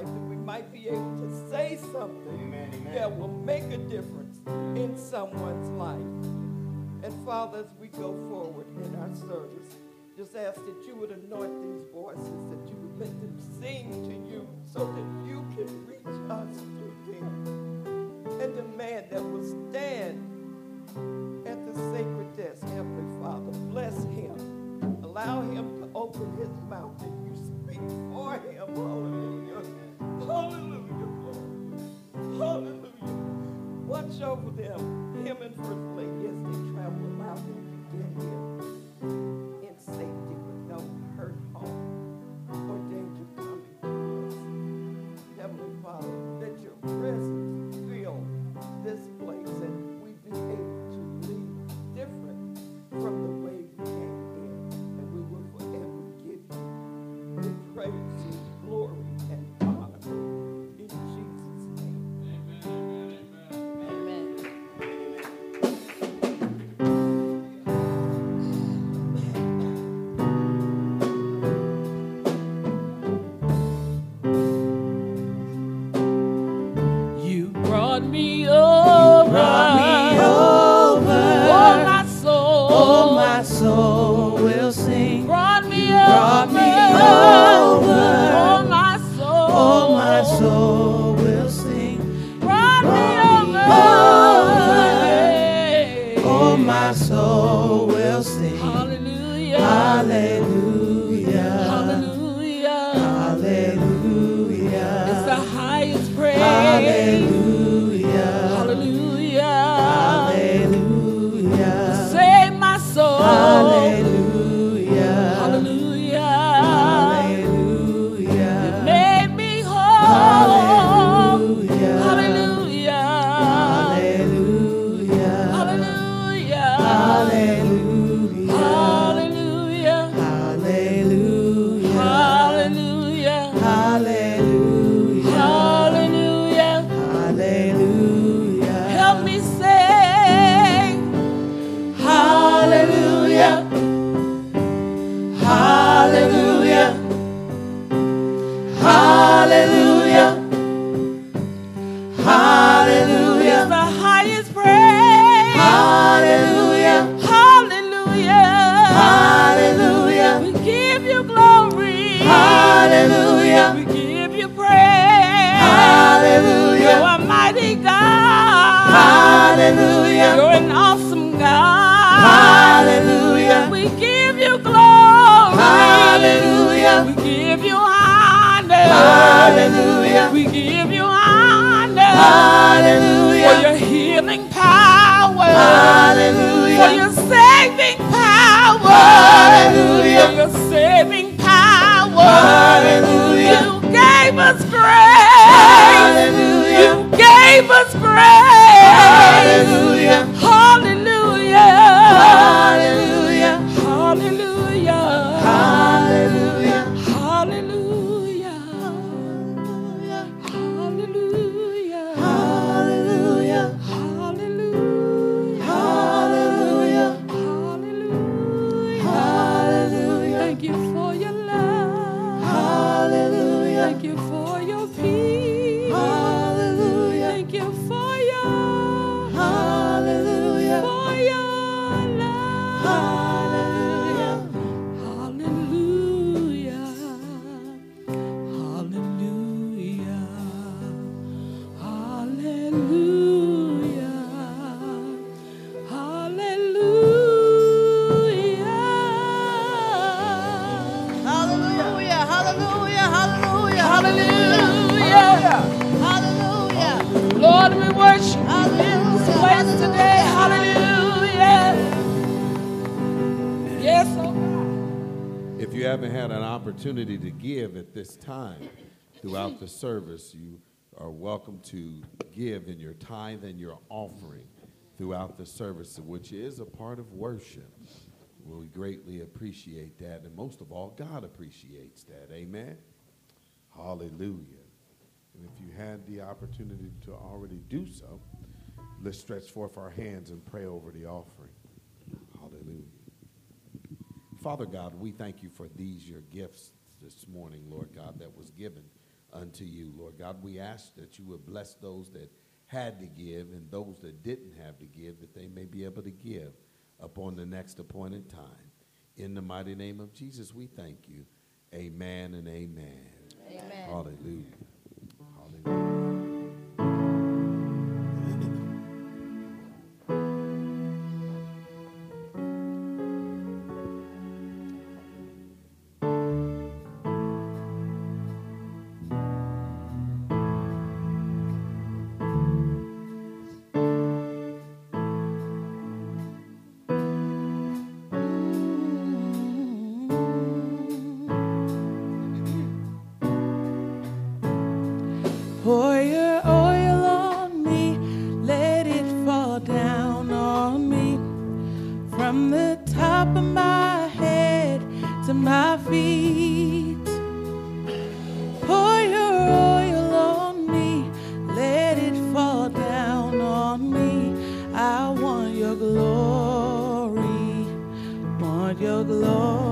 life we might be able to say something amen, amen. that will make a difference in someone's life. And Father, as we go forward in our service, just ask that you would anoint these voices, that you would let them sing to you so that you can reach us through them. And the man that will stand at the sacred desk, Heavenly Father, bless him. Allow him to open his mouth and you speak for him, Holy Hallelujah, Lord. Hallelujah. Watch over them. Him and First Lady as they travel allow and to get here in safety with no hurt, harm, or danger coming to us. Heavenly Father, let your presence Amém. praise. The service, you are welcome to give in your tithe and your offering throughout the service, which is a part of worship. We greatly appreciate that, and most of all, God appreciates that. Amen. Hallelujah. And if you had the opportunity to already do so, let's stretch forth our hands and pray over the offering. Hallelujah. Father God, we thank you for these, your gifts this morning, Lord God, that was given unto you, Lord God. We ask that you would bless those that had to give and those that didn't have to give, that they may be able to give upon the next appointed time. In the mighty name of Jesus, we thank you. Amen and amen. Amen. Hallelujah. Hallelujah. Pour your oil on me, let it fall down on me. I want your glory, want your glory.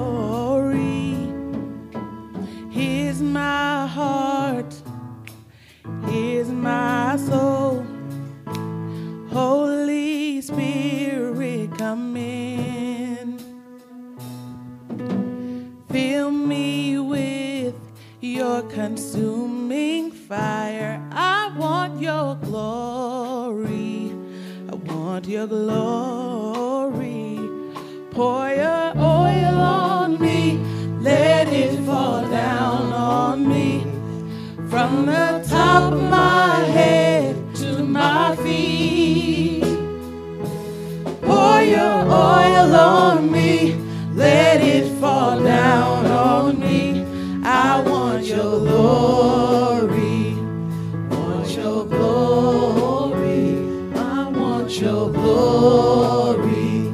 Consuming fire. I want your glory. I want your glory. Pour your oil on me. Let it fall down on me. From the top of my head to my feet. Pour your oil on me, let glory, want your glory. I want your glory,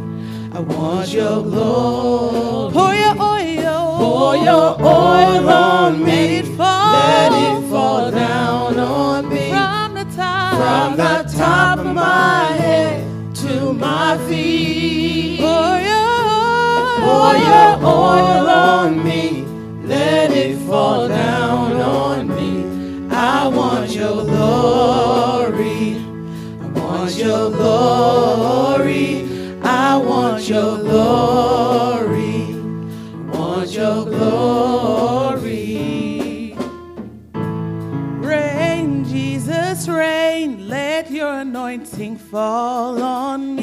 I want your glory. Pour your oil, pour your oil on me. Let it fall, let it fall down on me. From the top, from the top of my head to my feet. Pour your, pour your oil on me. Let it fall down your glory. Want your glory. Rain, Jesus, rain, let your anointing fall on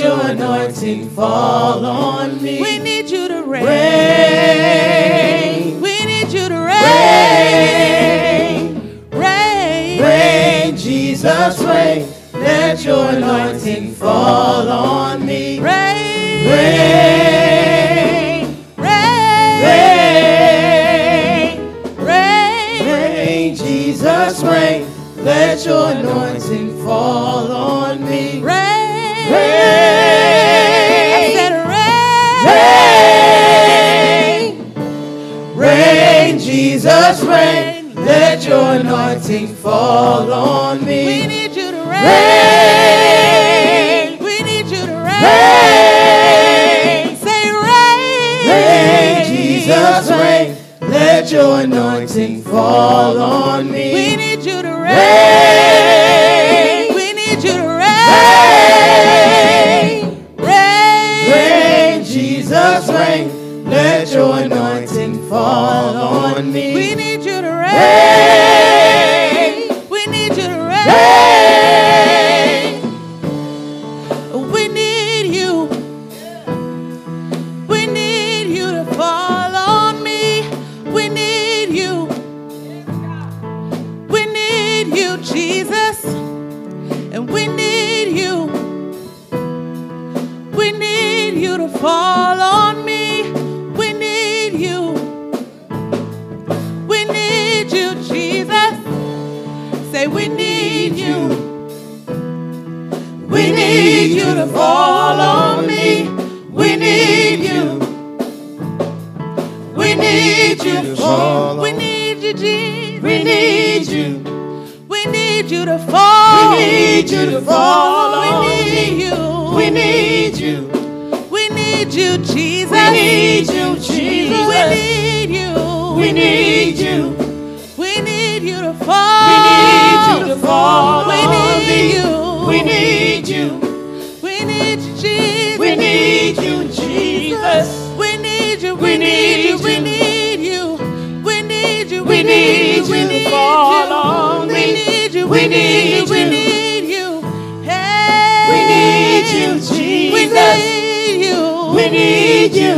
your anointing fall on me. We need you to rain. rain. We need you to rain. Rain. Rain. Jesus, rain. Let your anointing fall on me. Rain. Rain. Anointing fall on me. We need you to rain. We need you to rain. Say rain. Rain, Jesus, rain. Let your anointing fall on me. We need you to rain. We need you to rain. Rain. Rain, Jesus, rain. Let your anointing fall on me. We need you to rain. We need you to rain. you to fall on me. We need you. We need you, Jesus. Say, we need you. We need you to fall on me. We need you. We need you. We need you, Jesus. We need you. We need you to fall. We need you to fall. We need you. We need you. Jesus. We need you, Jesus. We need you. We need you. We need you to fall. We need you to fall We need you. We need you. We need you, Jesus. We need you, Jesus. We need you. We need you. We need you. We need you. We need you to fall on We need you. We need We need you. Need you.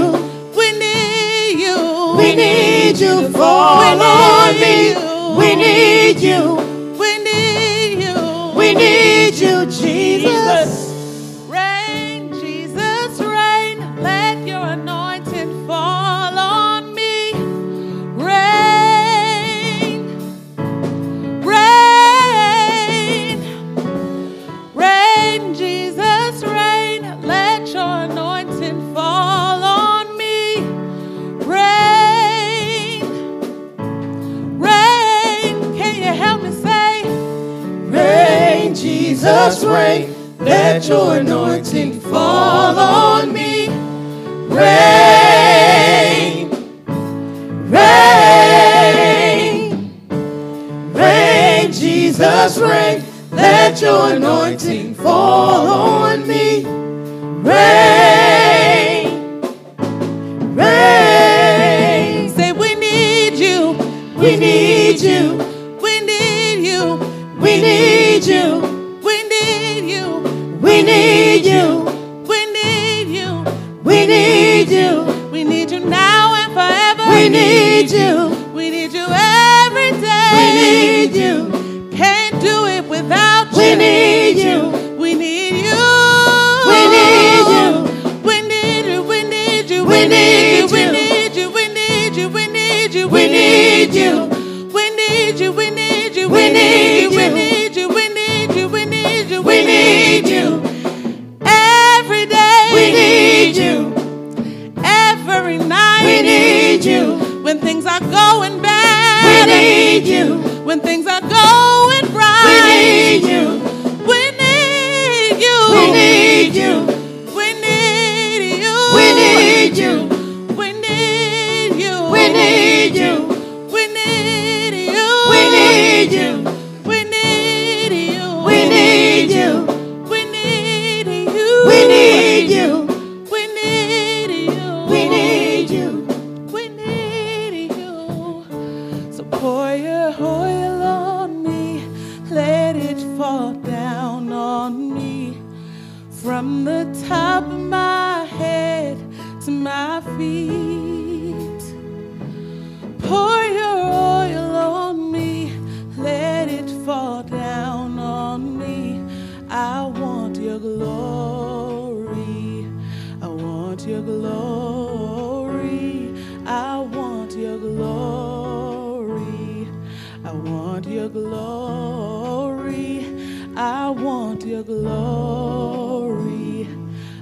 We need you. We need you fall on need me. you. We need you. Rain. Let your anointing fall on me. Rain, rain, rain, Jesus, rain. Let your anointing fall on me. Rain, you. We need you every day. We need you. Can't do it without you. We need you. We need you. We need you. We need you. We need you. We need We you. need you. We need you. We need you. We need you. We need you. We need you. We need We need you. We need you. We need you. We need you. When things are going your glory. I want your glory. I want your glory.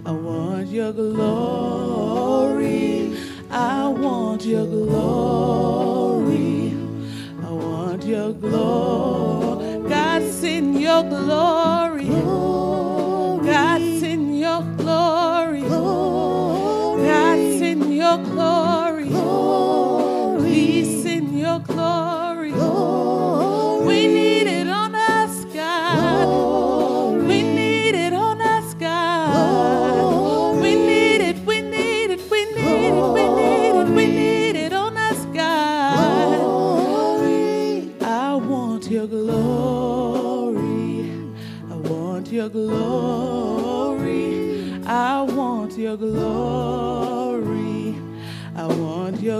I want your glory. I want your glory. I want your glory. God, send your glory.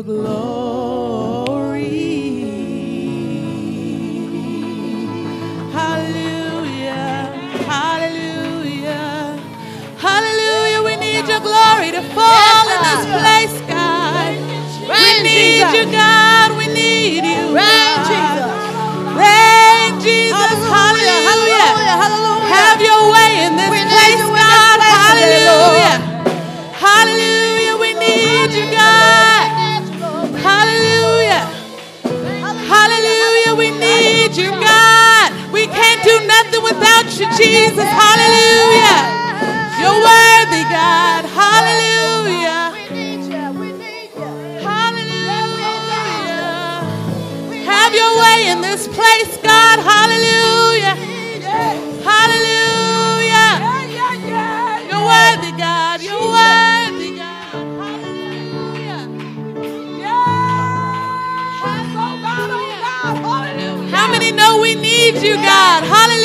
Your glory. Hallelujah. Hallelujah. Hallelujah. We need your glory to fall in this place, God. We need you, God. We need you. Rain, Jesus. Rain, Jesus. Hallelujah. Hallelujah. you, Jesus. Hallelujah. You're worthy, God. Hallelujah. Hallelujah. Have your way in this place, God. Hallelujah. Hallelujah. You're worthy, God. You're worthy. How many know we need you, God? Hallelujah.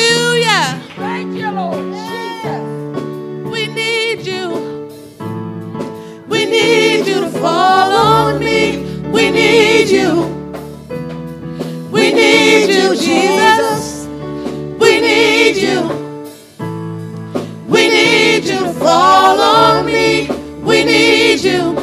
Jesus. We need you. We need you to fall on me. We need you.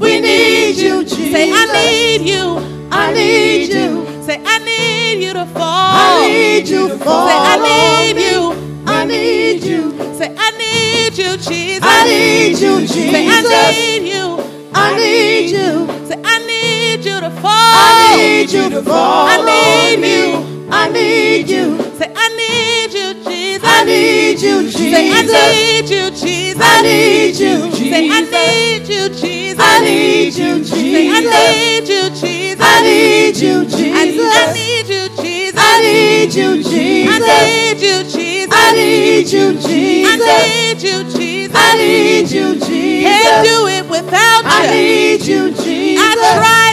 We need you, Jesus. Say, I need you. I need you. Say, I need you to fall. I need you to fall. Say, I need you. I need you. Say, I need you, Jesus. I need you, Jesus. Say, I need you. I need you. Need you to fall. I need you to fall. I need you. I need you. Say, I need you, Jesus. I need you, Jesus. Say, I need you, Jesus. I need you, Jesus. Say, I need you, Jesus. I need you, Jesus. Say, I need you, Jesus. I need you, Jesus. I need you, Jesus. I need you, Jesus. I need you, Jesus. I need you, Jesus. I need you, Jesus. I need you, Jesus. Can't do it without you. I need you, Jesus. I and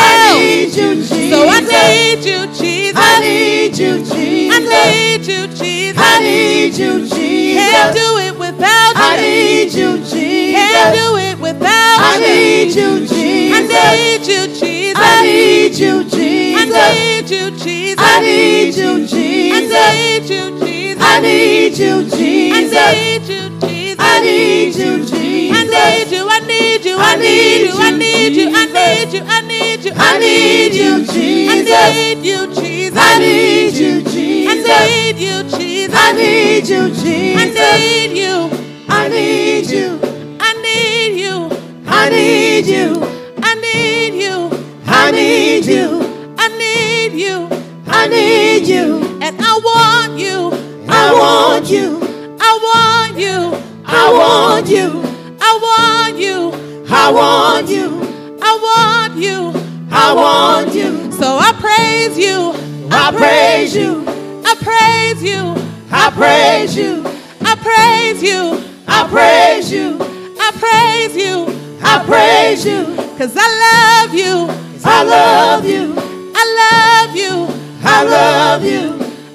I need you, Jesus. So I need you, Jesus. I need you, Jesus. I need you, Jesus. I need you, Jesus. Can't do it without you. I need you, Jesus. Can't do it without you. I need you, Jesus. I need you, Jesus. I need you, Jesus. I need you, Jesus. I need you, Jesus. I need you, Jesus. I need you, Jesus. I need you. I need you, Jesus. I need you. I need you. I need you. I need you. I need you. I need you. I need you, Jesus. I need you, Jesus. I need you, Jesus. I need you, Jesus. I need you, Jesus. I need you. I need you. I need you. I need you. I need you. I need you. I need you. I need you. And I want you. I want you. I want you. I want you. I want you. I want you. I want you. I want you. So I praise you. I praise you. I praise you. I praise you. I praise you. I praise you. I praise you. I praise you. Cause I love you. I love you. I love you. I love you.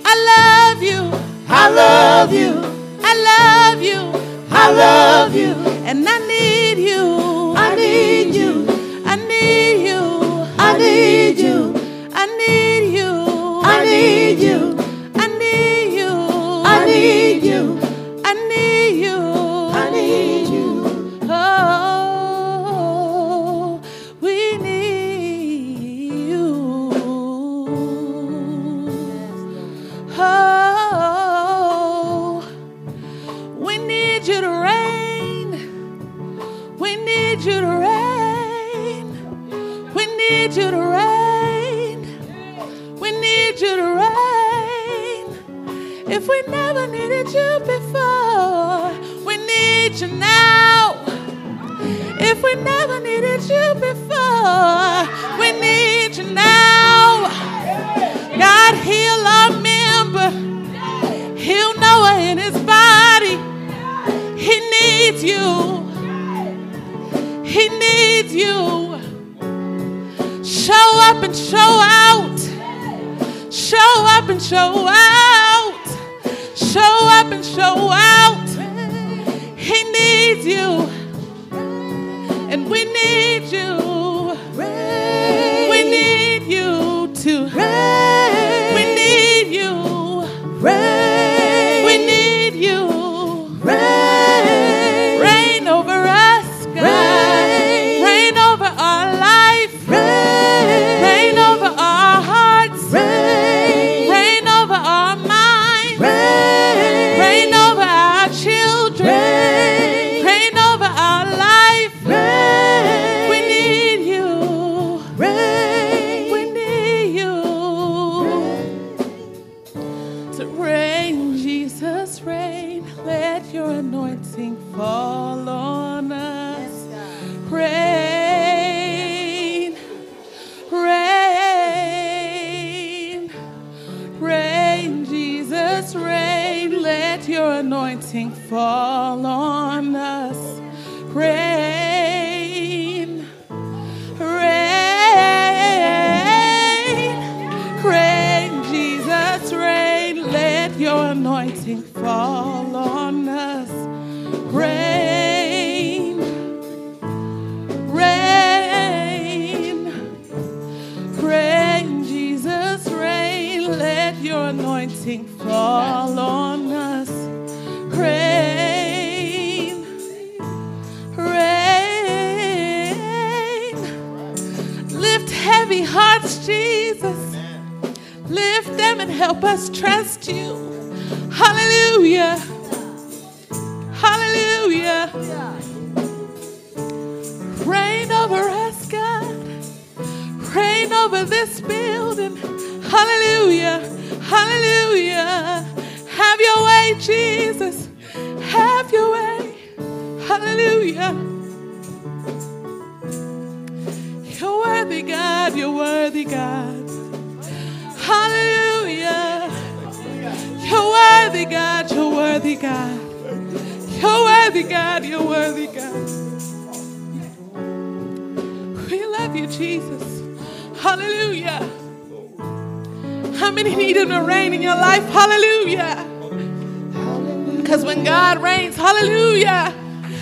I love you. I love you. I love you. I love you. And I need you. If we never needed you before, we need you now. If we never needed you before, we need you now. God, heal our member. Heal Noah in his body. He needs you. He needs you. Show up and show out. Show up and show out. Show up and show out. He needs you. And we need you. We need you to. We need you. We need you. Help us trust you. Hallelujah. Hallelujah. Reign over us, God. Reign over this building. Hallelujah. Hallelujah. Have your way, Jesus. Have your way. Hallelujah. You're worthy, God. You're worthy, God. Hallelujah. God. You're worthy, God. You're worthy, God. You're worthy, God. We love you, Jesus. Hallelujah. How many need him to reign in your life? Hallelujah. Because when God reigns, hallelujah,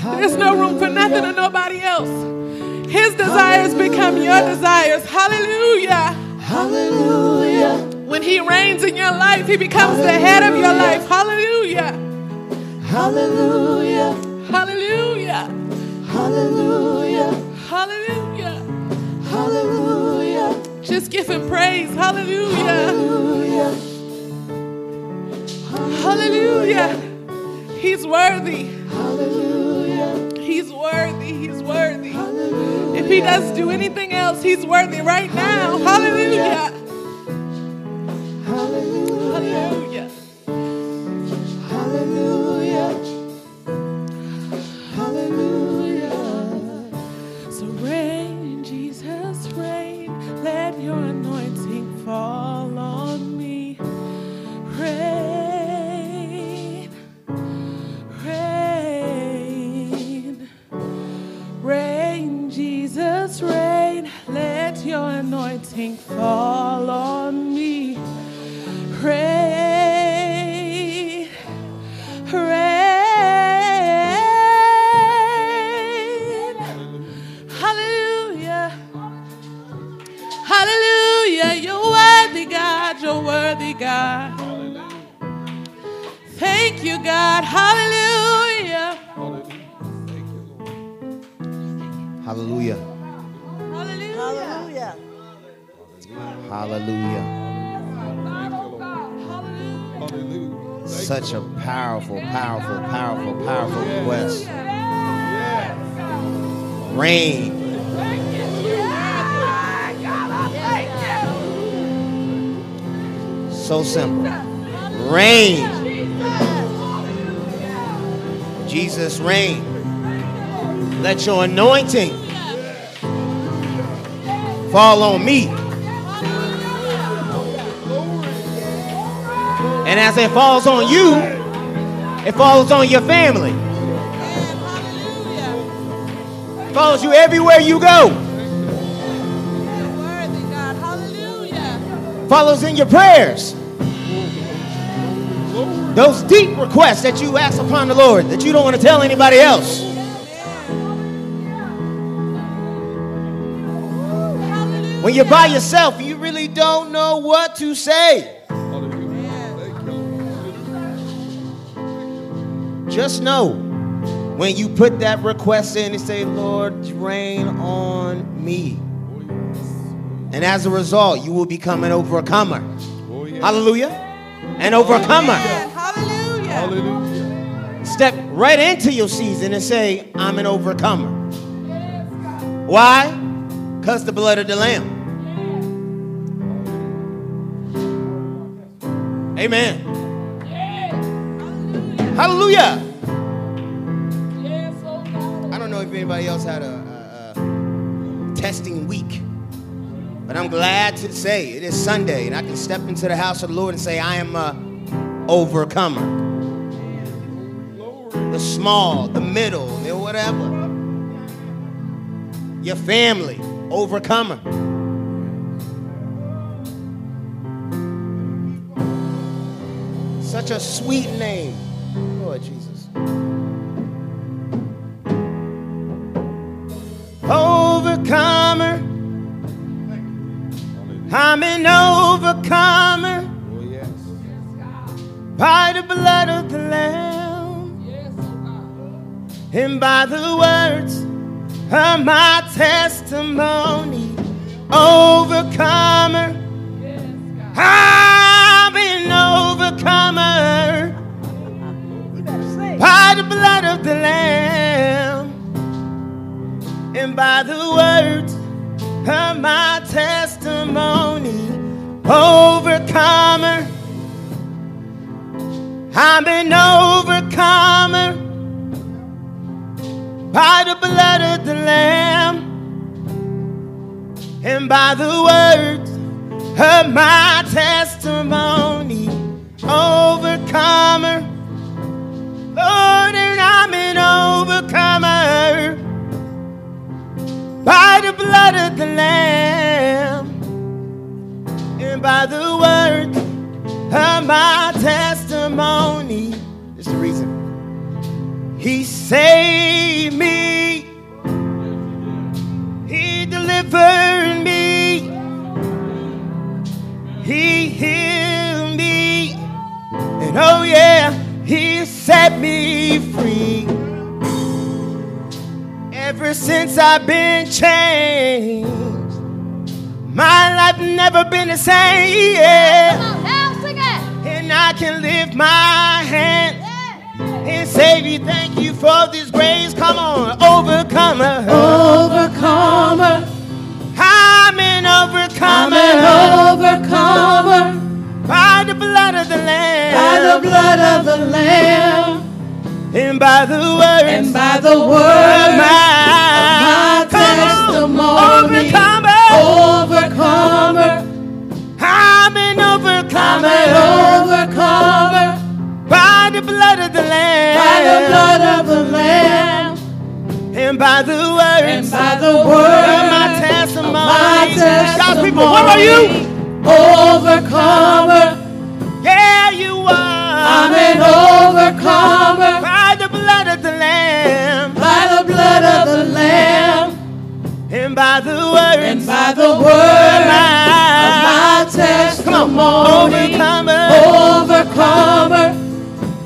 there's no room for nothing or nobody else. His desires become your desires. Hallelujah. Hallelujah. When he reigns in your life, he becomes the head of your life. Hallelujah. Hallelujah. Hallelujah. Hallelujah. Hallelujah. Hallelujah. Just give him praise. Hallelujah. Hallelujah. Hallelujah. He's worthy. Hallelujah. He's worthy. He's worthy. Hallelujah. If he does do anything else, he's worthy right now. Hallelujah. Jesus, reign. Let your anointing fall on Rain, rain. Hallelujah. Hallelujah. You're worthy, God. You're worthy, God. Thank you, God. Hallelujah. Hallelujah. Hallelujah. Hallelujah. Such a powerful, powerful, powerful, powerful request. Rain. So simple. Rain. Jesus, rain. Let your anointing fall on me. And as it falls on you, it falls on your family. It follows you everywhere you go. Follows in your prayers. Those deep requests that you ask upon the Lord that you don't want to tell anybody else. When you're by yourself, you really don't know what to say. Just know when you put that request in and say, Lord, rain on me. And as a result, you will become an overcomer. Hallelujah. An overcomer. Hallelujah. Hallelujah. Step right into your season and say, I'm an overcomer. Why? Because the blood of the Lamb. Amen. Hallelujah. Oh I don't know if anybody else had a, a, a testing week, but I'm glad to say it is Sunday and I can step into the house of the Lord and say, I am a overcomer. The small, the middle, the whatever. Your family, overcomer. Such a sweet name, Overcomer. I'm an overcomer Oh, yes. by the blood of the Lamb and by the words of my testimony. Overcomer. I'm an overcomer by the blood of the Lamb and by the words of my testimony. Overcomer. I'm an overcomer by the blood of the Lamb and by the words of my testimony. Overcomer, Lord, and I'm an overcomer by the blood of the Lamb and by the word of my testimony. Is the reason. He saved me. He delivered me. He healed me. And oh yeah, he set me free. Ever since I've been changed, my life never been the same. Yeah. On, now sing it. And I can lift my hand and say, we thank you for this grace. Come on, overcomer. Overcomer. I'm an overcomer I'm an overcomer by the blood of the Lamb by the blood of the Lamb and by the words and by the of my, of my testimony. overcomer. Overcomer. I'm an I'm overcomer an overcomer by the blood of the Lamb by the blood of the Lamb and by the words and by the of my testimony. my God's people, what are you? Overcomer. Yeah, you are. I'm an overcomer by the blood of the Lamb by the blood of the Lamb and by the words and by the word of my Come on, testimony. overcomer. Overcomer.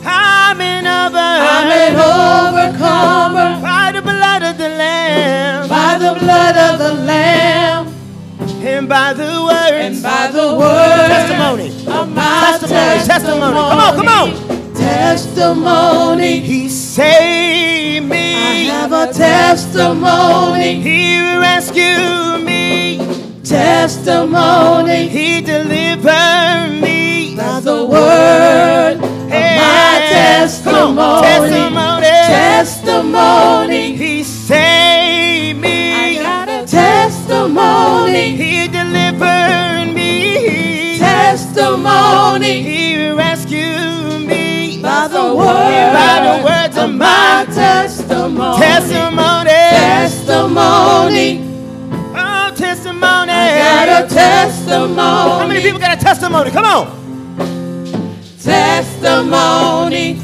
I'm an I'm an overcomer by the blood of the Lamb by the blood of the Lamb and by the words and by the word testimony. of my Testimony, testimony. Come on, come on. Testimony. He saved me. I have a testimony. He rescued me. Testimony. He delivered me. By the word of my on, testimony. Testimony. He saved me. I got a testimony. He delivered me. Testimony. The word By the words of my testimony. testimony. Testimony. Oh, testimony. I got a testimony. How many people got a testimony? Come on. Testimony.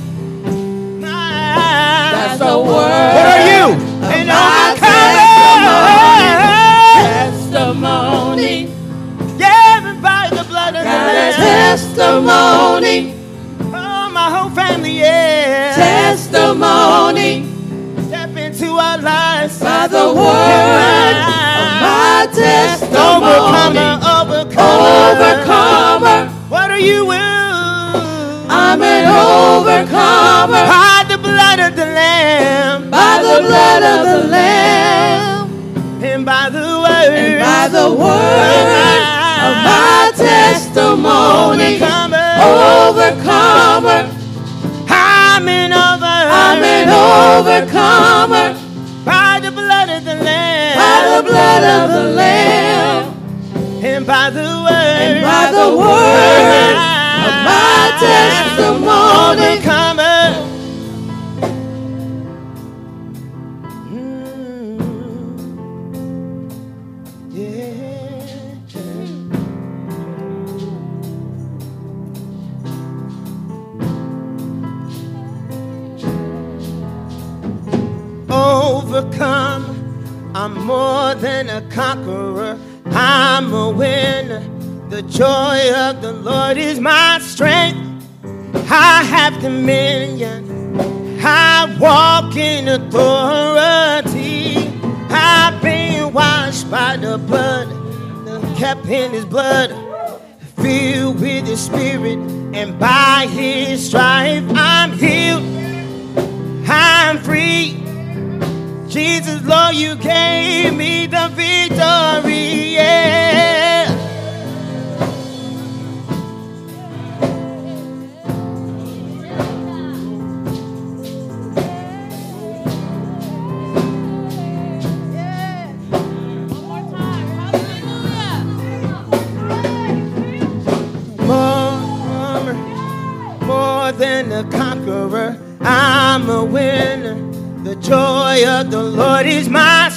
That's the word What are you? of An my overcomer. Testimony. Yeah, and by the blood of the testimony. Testimony. Step into our lives. By the word of my testimony. Overcomer, overcomer. Overcomer. What are you? I'm an overcomer. By the blood of the Lamb. By the blood of the Lamb. And by the word. And by the word of my testimony. Overcomer. Overcomer. Overcomer. By the blood of the Lamb. By the blood of the Lamb. And by the word. And by the word of my testimony. Overcomer. Conqueror. I'm a winner. The joy of the Lord is my strength. I have dominion. I walk in authority. I've been washed by the blood, kept in his blood, filled with his spirit, and by his stripe I'm healed. I'm free. Jesus, Lord, you gave me the victory. More, more than a conqueror, I'm a winner. The joy of the Lord is my.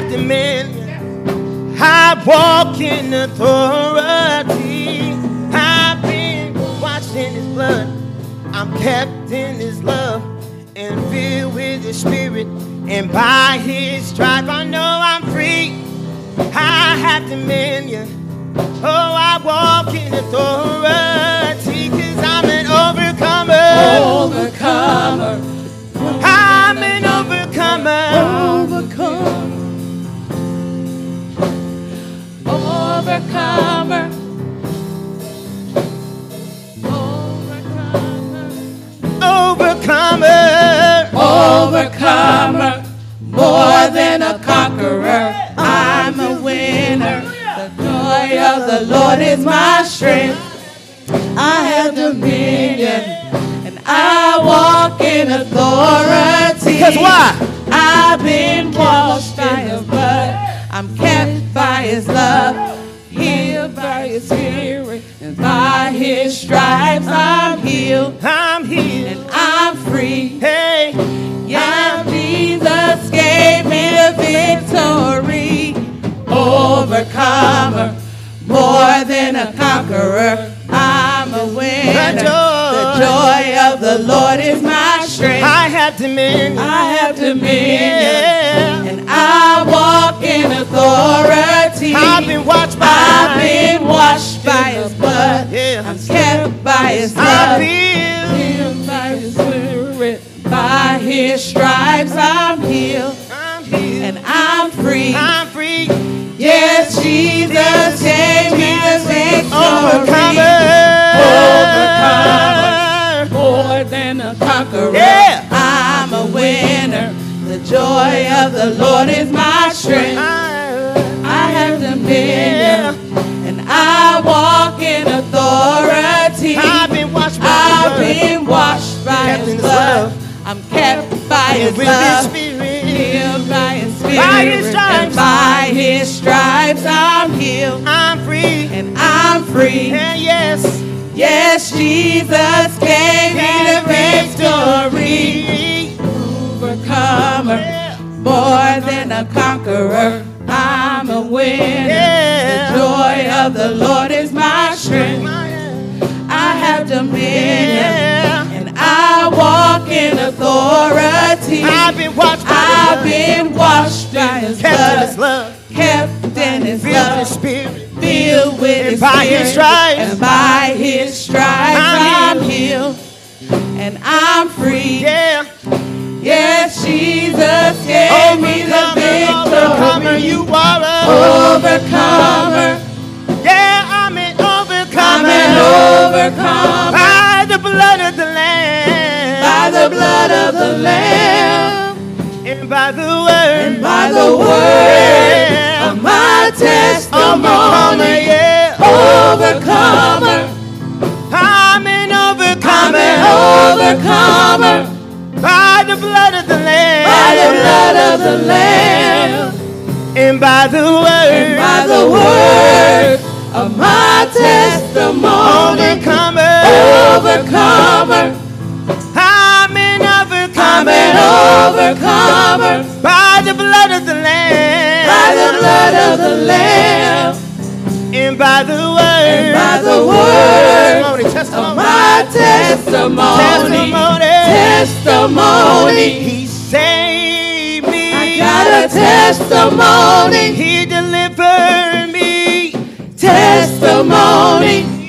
I have dominion. I walk in authority. I've been washed in His blood. I'm kept in His love and filled with His Spirit. And by His stripe, I know I'm free. I have dominion. Oh, I walk in authority because I'm an overcomer. Overcomer. I'm an overcomer. Overcomer. I'm kept by His love, healed by His Spirit, and by His stripes I'm healed I'm healed, and I'm free. Hey, Yeah, Jesus gave me the victory. Overcomer, more than a conqueror. I'm a winner. The joy. The joy of the Lord is my strength. I have dominion. I have dominion. And I walk in authority. I've been watched by. I've been washed by his blood. Yeah. I'm kept by his love. Healed by his spirit. By his stripes I'm healed. I'm. And I'm free. I'm free. Yes, Jesus gave me the victory. Overcomer. Conqueror. Yeah. I'm a winner. The joy of the Lord is my strength. Ah. I have dominion. And I walk in authority. I've been watched by. I've been washed by his his love. I'm kept by his love. His Spirit. Healed by his spirit. By his And by his stripes I'm healed. I'm free. And I'm free. And yes. Yes, Jesus gave me the victory. Overcomer, more than a conqueror. I'm a winner. The joy of the Lord is my strength. I have dominion. And I walk in authority. I've been watched by. I've been washed by his kept in His blood. love. Kept in his love. Filled with And his by his stripes. and by his stripes I'm I'm healed and I'm free. Yeah. Yes, Jesus gave me the Overcomer, victory. you are a Overcomer, Yeah, I'm an overcomer. I'm an overcomer By the blood of the Lamb. by the blood of the Lamb by the word. and by the word of my Overcomer, testimony. yeah. Overcomer, I'm an overcomer. I'm an overcomer. By the blood of the Lamb. by the blood of the Lamb And by the word. and by the word of my testimony. Overcomer. Overcomer, overcomer By the blood of the Lamb. by the blood of the Lamb And by the word. and by the word Testimony, of my testimony. Testimony. Testimony. He saved me. I got a testimony. He delivered me. Testimony.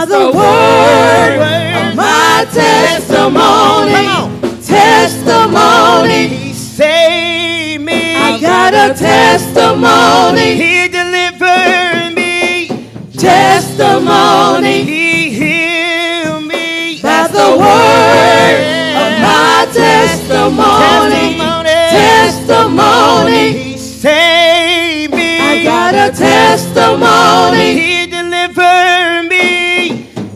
He saved me. By the word of my testimony. Testimony. He saved me. I got a testimony. He delivered me. Testimony. He healed me. That's the word of my testimony. Testimony. He saved me. I got a testimony. He.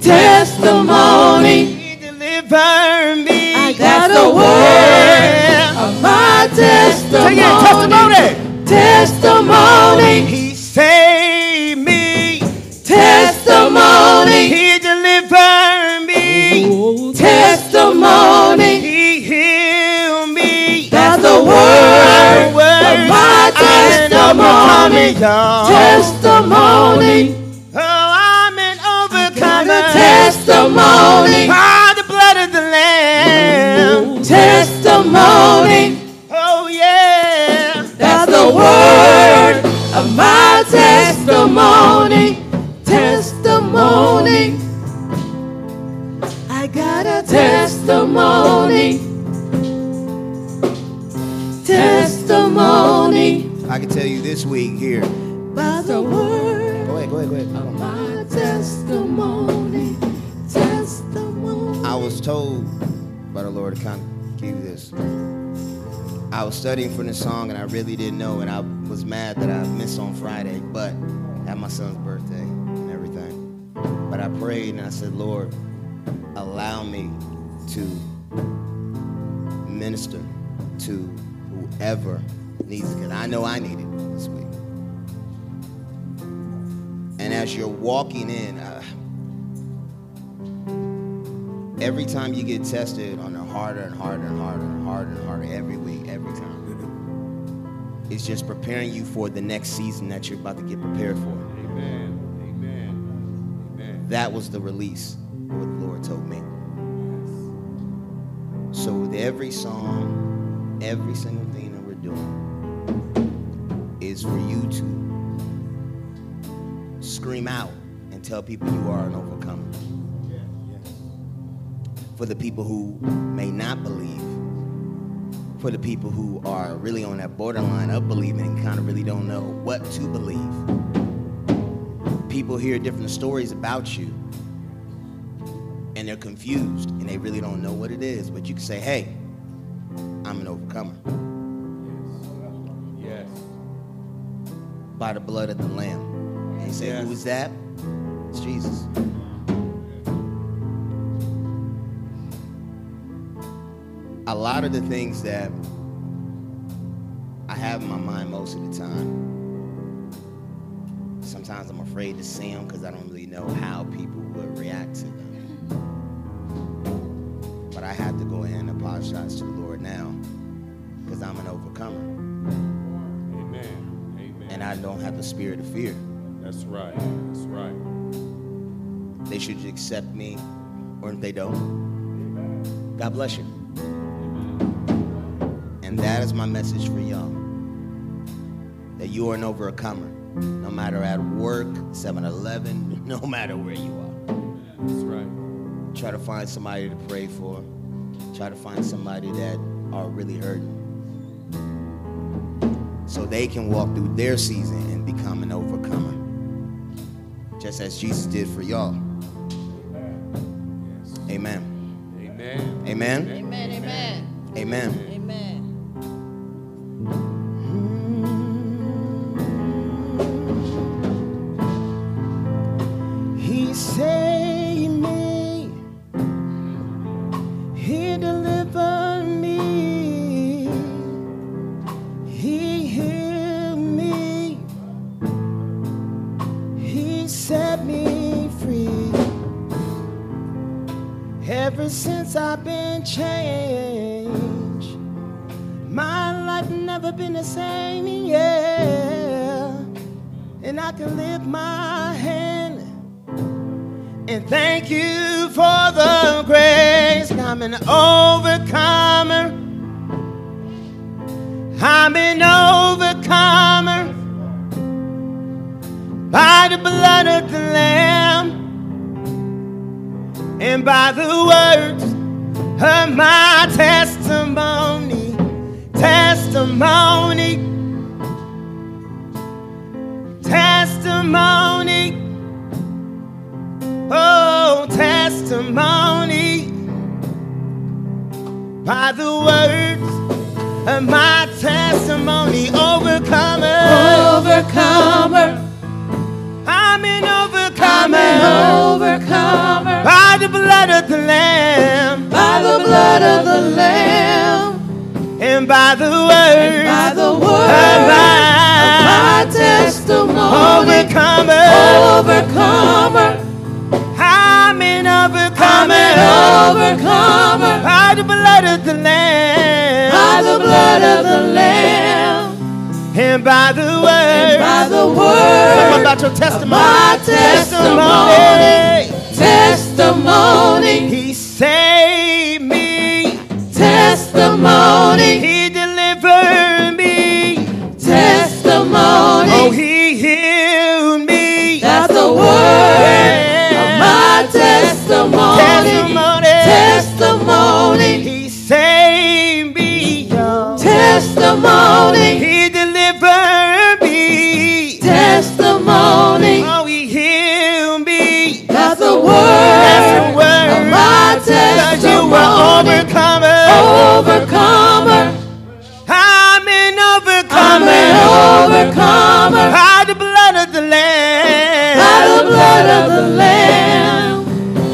Testimony. He delivered me. I got the word of my it, testimony. testimony. Testimony. He saved me. Testimony. He delivered me. Testimony. He healed me. That's the word of my testimony. Testimony. Testimony. By the blood of the Lamb. Testimony. Oh, yeah. That's the word of my testimony. Testimony. I got a testimony. Testimony. I can tell you this week here. By the word told by the Lord to kind of give you this. I was studying for this song and I really didn't know, and I was mad that I missed on Friday, but at my son's birthday and everything. But I prayed and I said, Lord, allow me to minister to whoever needs it, because I know I need it this week. And as you're walking in, uh, every time you get tested on a harder and harder and harder and harder and harder every week, every time. It's just preparing you for the next season that you're about to get prepared for. Amen. Amen. Amen. That was the release, what the Lord told me. So with every song, every single thing that we're doing is for you to scream out and tell people you are an overcomer. For the people who may not believe, for the people who are really on that borderline of believing and kind of really don't know what to believe. People hear different stories about you and they're confused and they really don't know what it is, but you can say, hey, I'm an overcomer Yes. by the blood of the Lamb. And you say, who is that? It's Jesus. A lot of the things that I have in my mind most of the time, sometimes I'm afraid to say them because I don't really know how people would react to them. But I have to go ahead and apologize to the Lord now because I'm an overcomer Amen. Amen. and I don't have the spirit of fear. That's right. That's right. They should accept me, or if they don't, God bless you. And that is my message for y'all. That you are an overcomer, no matter at work, 7-Eleven, no matter where you are. That's right. Try to find somebody to pray for. Try to find somebody that are really hurting. So they can walk through their season and become an overcomer. Just as Jesus did for y'all. Amen. Amen. Amen. Amen, amen, Amen. Changed, my life never been the same, yeah. And I can lift my hand and thank you for the grace. I'm an overcomer I'm an overcomer by the blood of the Lamb and by the words of my testimony. Testimony. Testimony. Oh, testimony. By the words of my testimony, overcomer. Overcomer. I'm an I'm overcomer. an overcomer. By the blood of the Lamb By the blood of the Lamb. and by the words By the word of my my testimony. overcomer. Overcomer. I'm an I'm overcomer. an overcomer. By the blood of the Lamb By the blood of the Lamb. And by the And by the Talk word about your testimony. my testimony. Testimony. He saved me. Testimony. He delivered me. Testimony. Oh, he healed me. That's the word of my testimony. Testimony. Testimony. He saved me. Testimony. He word word. of my Cause you were overcomer. Overcomer. I'm an overcomer. I'm an overcomer. By the blood of the Lamb. By the blood of the Lamb.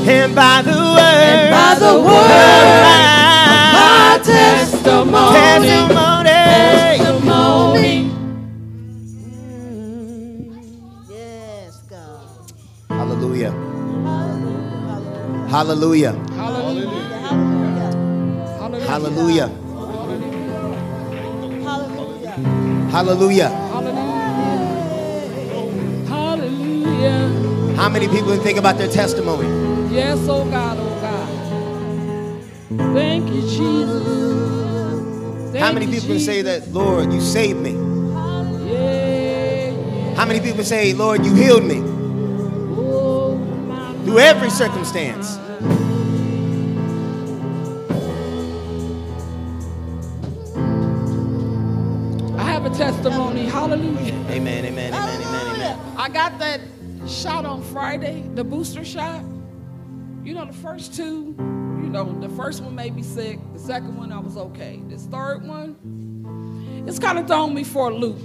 And by the word. And by the of word my My testimony. Testimony. Hallelujah. Hallelujah. Hallelujah. Hallelujah. Hallelujah. Hallelujah. How many people think about their testimony? Yes, oh God, oh God. Thank you, Jesus. Thank How many people can say that, Lord, you saved me? Yeah, yeah. How many people say, Lord, you healed me through every circumstance? I have a testimony. Hallelujah. Amen, amen, amen, amen, amen. I got that shot on Friday, the booster shot. You know, the first two, you know, the first one made me sick. The second one, I was okay. This third one, it's kind of thrown me for a loop.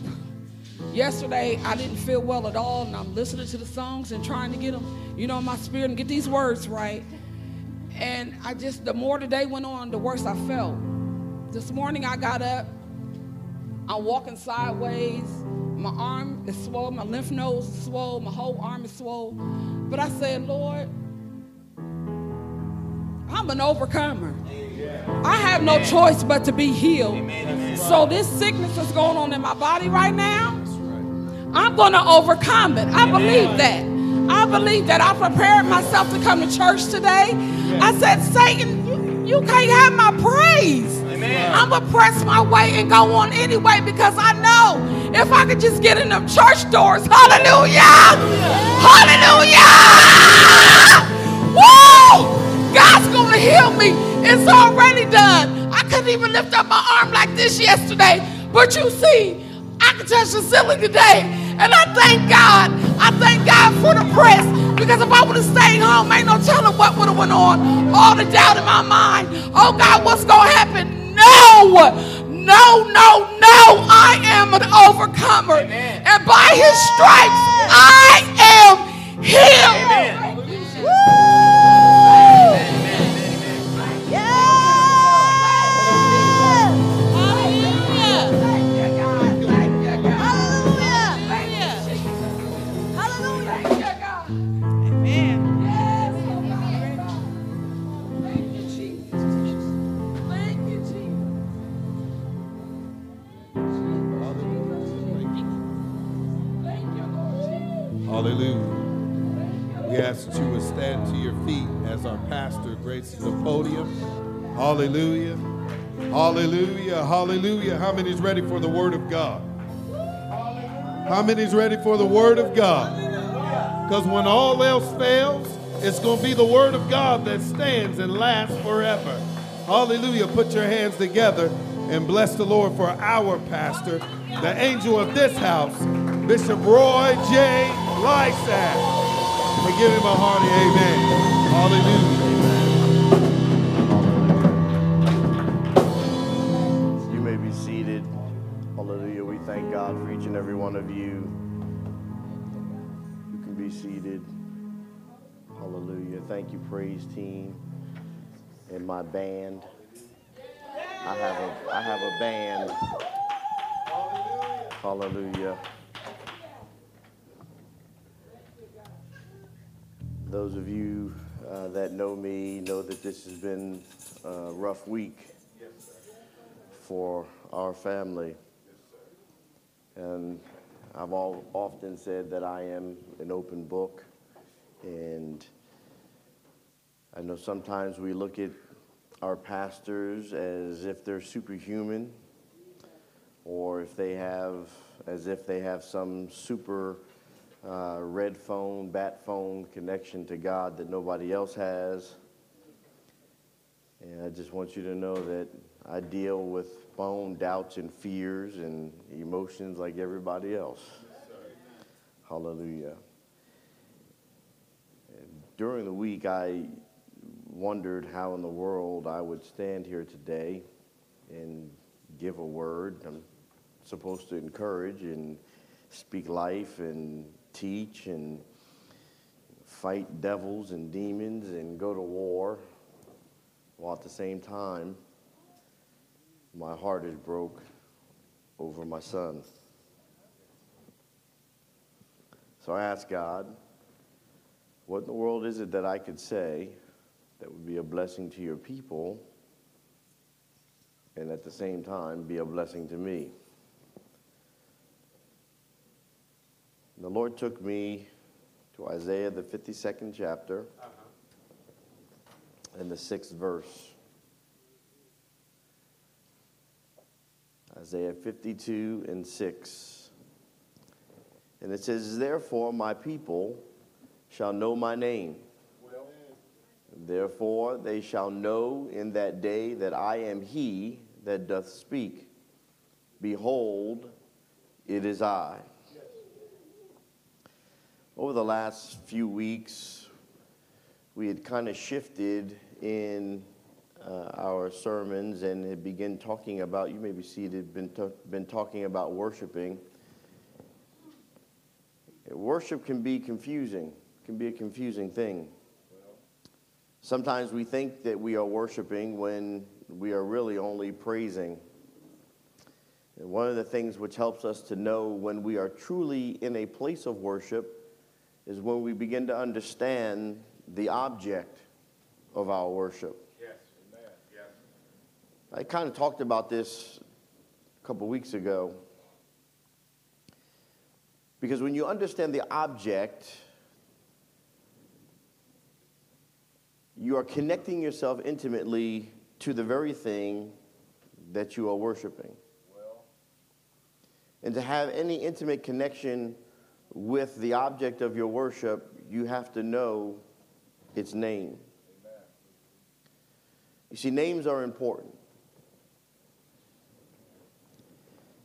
Yesterday, I didn't feel well at all, and I'm listening to the songs and trying to get them, you know, my spirit and get these words right. And I just, the more the day went on, the worse I felt. This morning, I got up, I'm walking sideways. My arm is swollen, my lymph nodes is swollen, my whole arm is swollen. But I said, Lord, I'm an overcomer. I have no choice but to be healed. So this sickness that's going on in my body right now, I'm going to overcome it. I believe that. I believe that I prepared myself to come to church today. I said, Satan, you, you can't have my praise. I'm going to press my way and go on anyway because I know if I could just get in them church doors, hallelujah! Hallelujah! Woo! God's going to heal me. It's already done. I couldn't even lift up my arm like this yesterday. But you see, I can touch the ceiling today. And I thank God. I thank God for the press. Because if I would have stayed home, ain't no telling what would have went on. All the doubt in my mind. Oh God, what's gonna happen? No! No, no, no. I am an overcomer. And by his stripes, I am healed. Hallelujah. Stand to the podium. Hallelujah. Hallelujah. Hallelujah. How many is ready for the word of God? How many is ready for the word of God? Because when all else fails, it's going to be the word of God that stands and lasts forever. Hallelujah. Put your hands together and bless the Lord for our pastor, the angel of this house, Bishop Roy J. Lisath. We give him a hearty amen. Hallelujah. One of you. You can be seated. Hallelujah. Thank you, praise team and my band. I have a I have a band. Hallelujah. Those of you uh, that know me know that this has been a rough week for our family. And I've all, often said that I am an open book. And I know sometimes we look at our pastors as if they're superhuman or if they have, as if they have some super uh, red phone, bat phone connection to God that nobody else has. And I just want you to know that I deal with bone doubts and fears and emotions like everybody else. Hallelujah. During the week, I wondered how in the world I would stand here today and give a word. I'm supposed to encourage and speak life and teach and fight devils and demons and go to war, while at the same time, my heart is broke over my son. So I asked God, what in the world is it that I could say that would be a blessing to your people and at the same time be a blessing to me? And The Lord took me to Isaiah, the 52nd chapter, uh-huh. and the sixth verse. Isaiah 52 and 6. And it says, Therefore, my people shall know my name. Therefore, they shall know in that day that I am he that doth speak. Behold, it is I. Over the last few weeks, we had kind of shifted in uh, our sermons and had begun talking about, you may be seated, been, t- been talking about worshiping. Worship can be confusing, can be a confusing thing. Sometimes we think that we are worshiping when we are really only praising. And one of the things which helps us to know when we are truly in a place of worship is when we begin to understand the object of our worship. Yes, amen. Yes. I kind of talked about this a couple weeks ago. Because when you understand the object, you are connecting yourself intimately to the very thing that you are worshiping. Well. And to have any intimate connection with the object of your worship, you have to know its name. Amen. You see, names are important.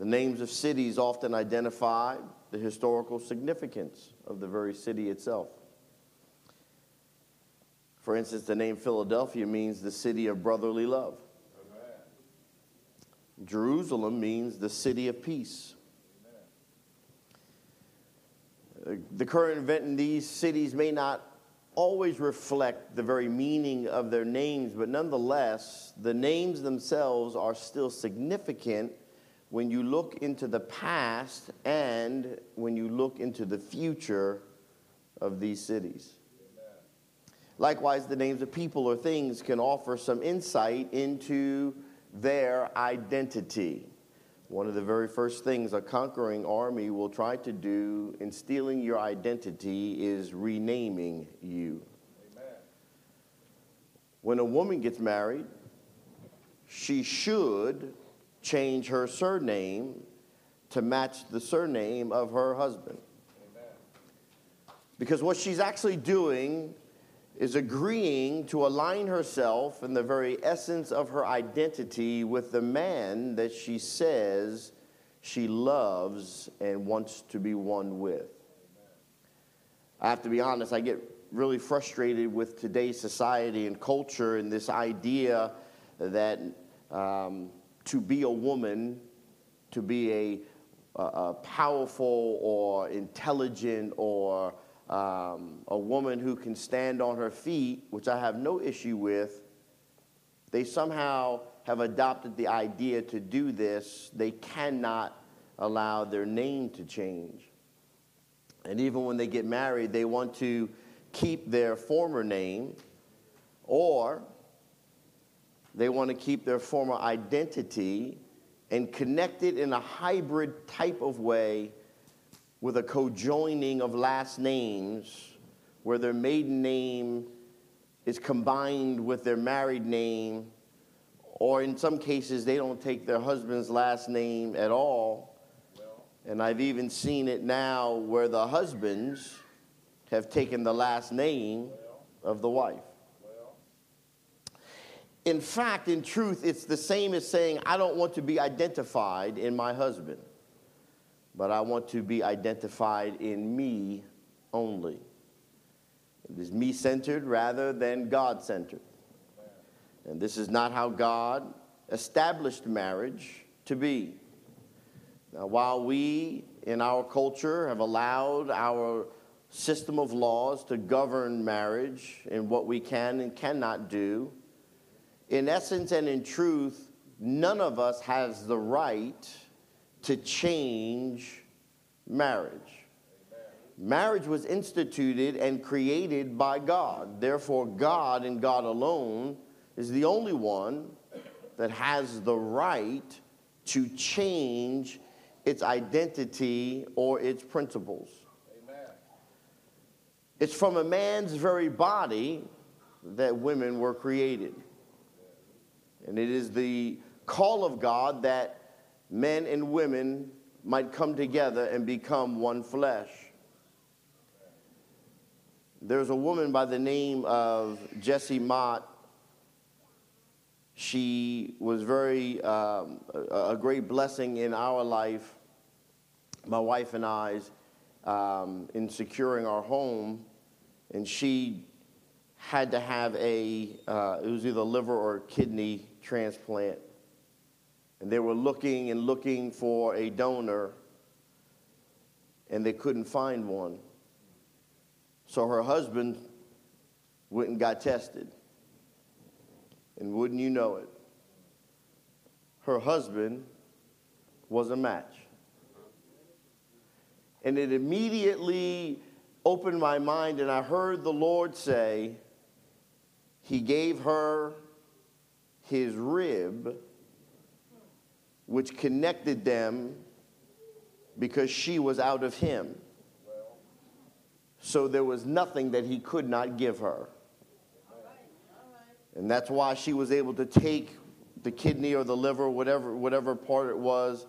The names of cities often identify the historical significance of the very city itself. For instance, the name Philadelphia means the city of brotherly love. Amen. Jerusalem means the city of peace. the current event in these cities may not always reflect the very meaning of their names, but nonetheless, the names themselves are still significant when you look into the past and when you look into the future of these cities. Likewise, the names of people or things can offer some insight into their identity. One of the very first things a conquering army will try to do in stealing your identity is renaming you. Amen. When a woman gets married, she should change her surname to match the surname of her husband. Because what she's actually doing is agreeing to align herself in the very essence of her identity with the man that she says she loves and wants to be one with. I have to be honest, I get really frustrated with today's society and culture and this idea that um, to be a woman, to be a, a, a powerful or intelligent or um, a woman who can stand on her feet, which I have no issue with, they somehow have adopted the idea to do this. They cannot allow their name to change. And even when they get married, they want to keep their former name or they want to keep their former identity and connect it in a hybrid type of way with a co-joining of last names where their maiden name is combined with their married name or in some cases they don't take their husband's last name at all. And i've even seen it now where the husbands have taken the last name of the wife in fact in truth it's the same as saying i don't want to be identified in my husband but I want to be identified in me only. It is me centered rather than God centered. And this is not how God established marriage to be. Now, while we in our culture have allowed our system of laws to govern marriage and what we can and cannot do, in essence and in truth, none of us has the right to change marriage. Marriage was instituted and created by God. Therefore, God and God alone is the only one that has the right to change its identity or its principles. Amen. It's from a man's very body that women were created. And it is the call of God that men and women might come together and become one flesh. There's a woman by the name of Jessie Mott. She was very um, a, great blessing in our life, my wife and I's, um, in securing our home. And she had to have a, uh, it was either liver or kidney transplant. And they were looking and looking for a donor, and they couldn't find one. So her husband went and got tested. And wouldn't you know it, her husband was a match. And it immediately opened my mind, and I heard the Lord say, He gave her his rib which connected them because she was out of him. So there was nothing that he could not give her. And that's why she was able to take the kidney or the liver, whatever, whatever part it was,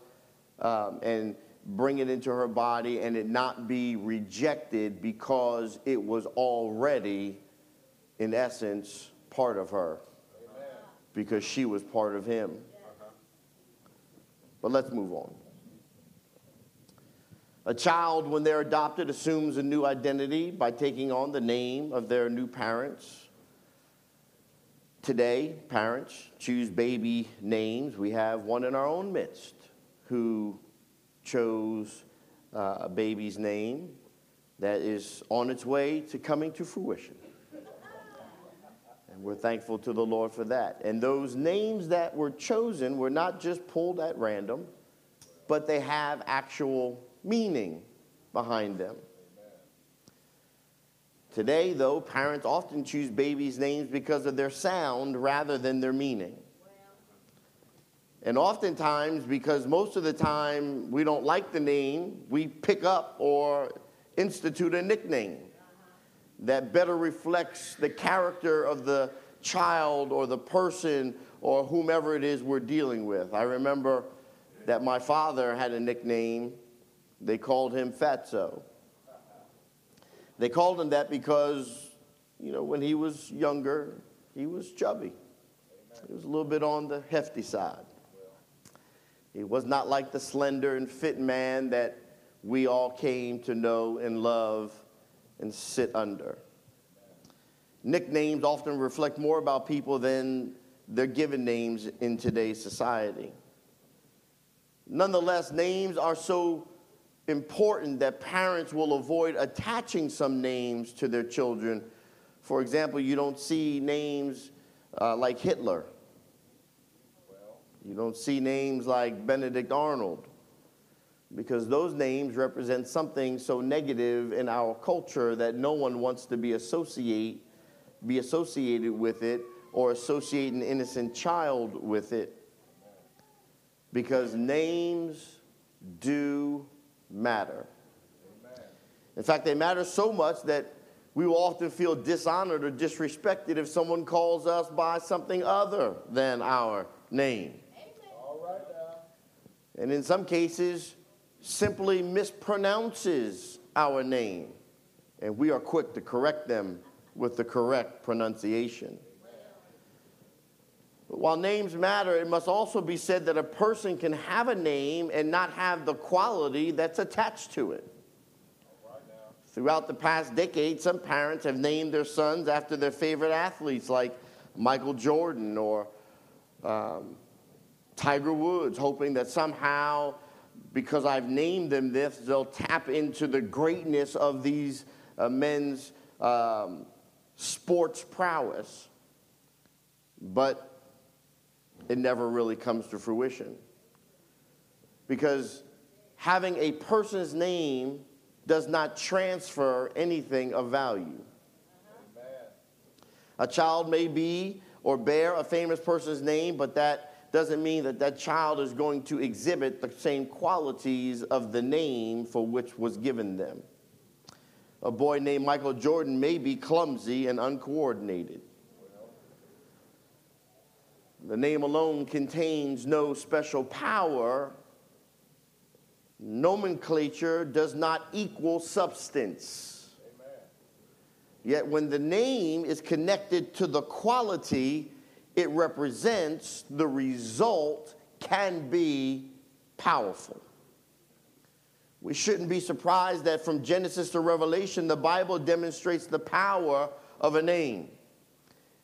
um, and bring it into her body and it not be rejected because it was already, in essence, part of her. Because she was part of him. But let's move on. A child, when they're adopted, assumes a new identity by taking on the name of their new parents. Today, parents choose baby names. We have one in our own midst who chose uh, a baby's name that is on its way to coming to fruition. We're thankful to the Lord for that. And those names that were chosen were not just pulled at random, but they have actual meaning behind them. Today, though, parents often choose babies' names because of their sound rather than their meaning. And oftentimes, because most of the time we don't like the name, we pick up or institute a nickname that better reflects the character of the child or the person or whomever it is we're dealing with. I remember that my father had a nickname. They called him Fatso. They called him that because, you know, when he was younger, he was chubby. He was a little bit on the hefty side. He was not like the slender and fit man that we all came to know and love and sit under. Nicknames often reflect more about people than their given names in today's society. Nonetheless, names are so important that parents will avoid attaching some names to their children. For example, you don't see names uh, like Hitler. You don't see names like Benedict Arnold because those names represent something so negative in our culture that no one wants to be associate be associated with it or associate an innocent child with it because names do matter. In fact, they matter so much that we will often feel dishonored or disrespected if someone calls us by something other than our name. And in some cases, simply mispronounces our name. And we are quick to correct them with the correct pronunciation. But while names matter, it must also be said that a person can have a name and not have the quality that's attached to it. Throughout the past decade, some parents have named their sons after their favorite athletes like Michael Jordan or um, Tiger Woods, hoping that somehow, because I've named them this, they'll tap into the greatness of these uh, men's um, sports prowess. But it never really comes to fruition. Because having a person's name does not transfer anything of value. A child may be or bear a famous person's name, but that doesn't mean that that child is going to exhibit the same qualities of the name for which was given them. A boy named Michael Jordan may be clumsy and uncoordinated. The name alone contains no special power. Nomenclature does not equal substance. Amen. Yet when the name is connected to the quality it represents, the result can be powerful. We shouldn't be surprised that from Genesis to Revelation, the Bible demonstrates the power of a name.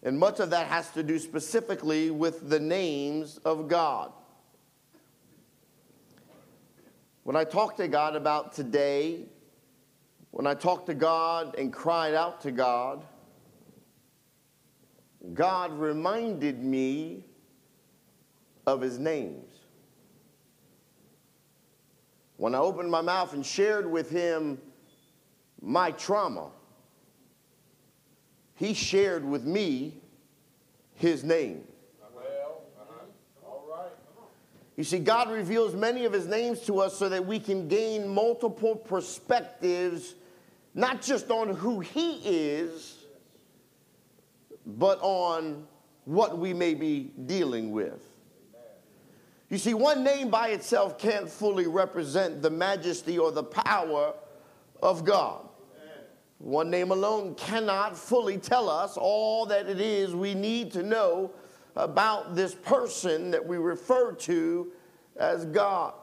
And much of that has to do specifically with the names of God. When I talked to God about today, when I talked to God and cried out to God, God reminded me of his names. When I opened my mouth and shared with him my trauma, he shared with me his name. You see, God reveals many of his names to us so that we can gain multiple perspectives, not just on who he is, but on what we may be dealing with. You see, one name by itself can't fully represent the majesty or the power of God. One name alone cannot fully tell us all that it is we need to know about this person that we refer to as God.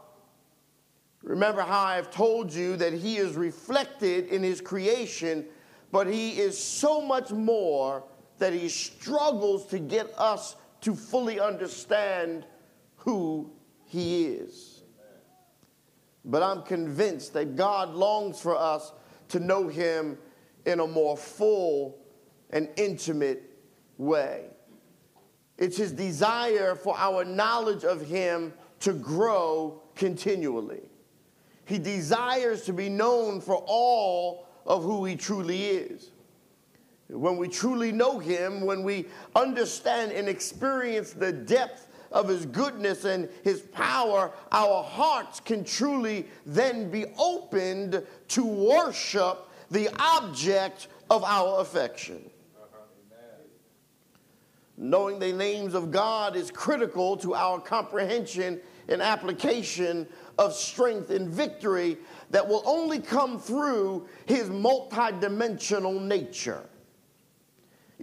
Remember how I've told you that He is reflected in His creation, but He is so much more that He struggles to get us to fully understand who He is. But I'm convinced that God longs for us to know Him in a more full and intimate way. It's His desire for our knowledge of Him to grow continually. He desires to be known for all of who He truly is. When we truly know Him, when we understand and experience the depth of His goodness and His power, our hearts can truly then be opened to worship the object of our affection. Knowing the names of God is critical to our comprehension and application of strength and victory that will only come through his multidimensional nature.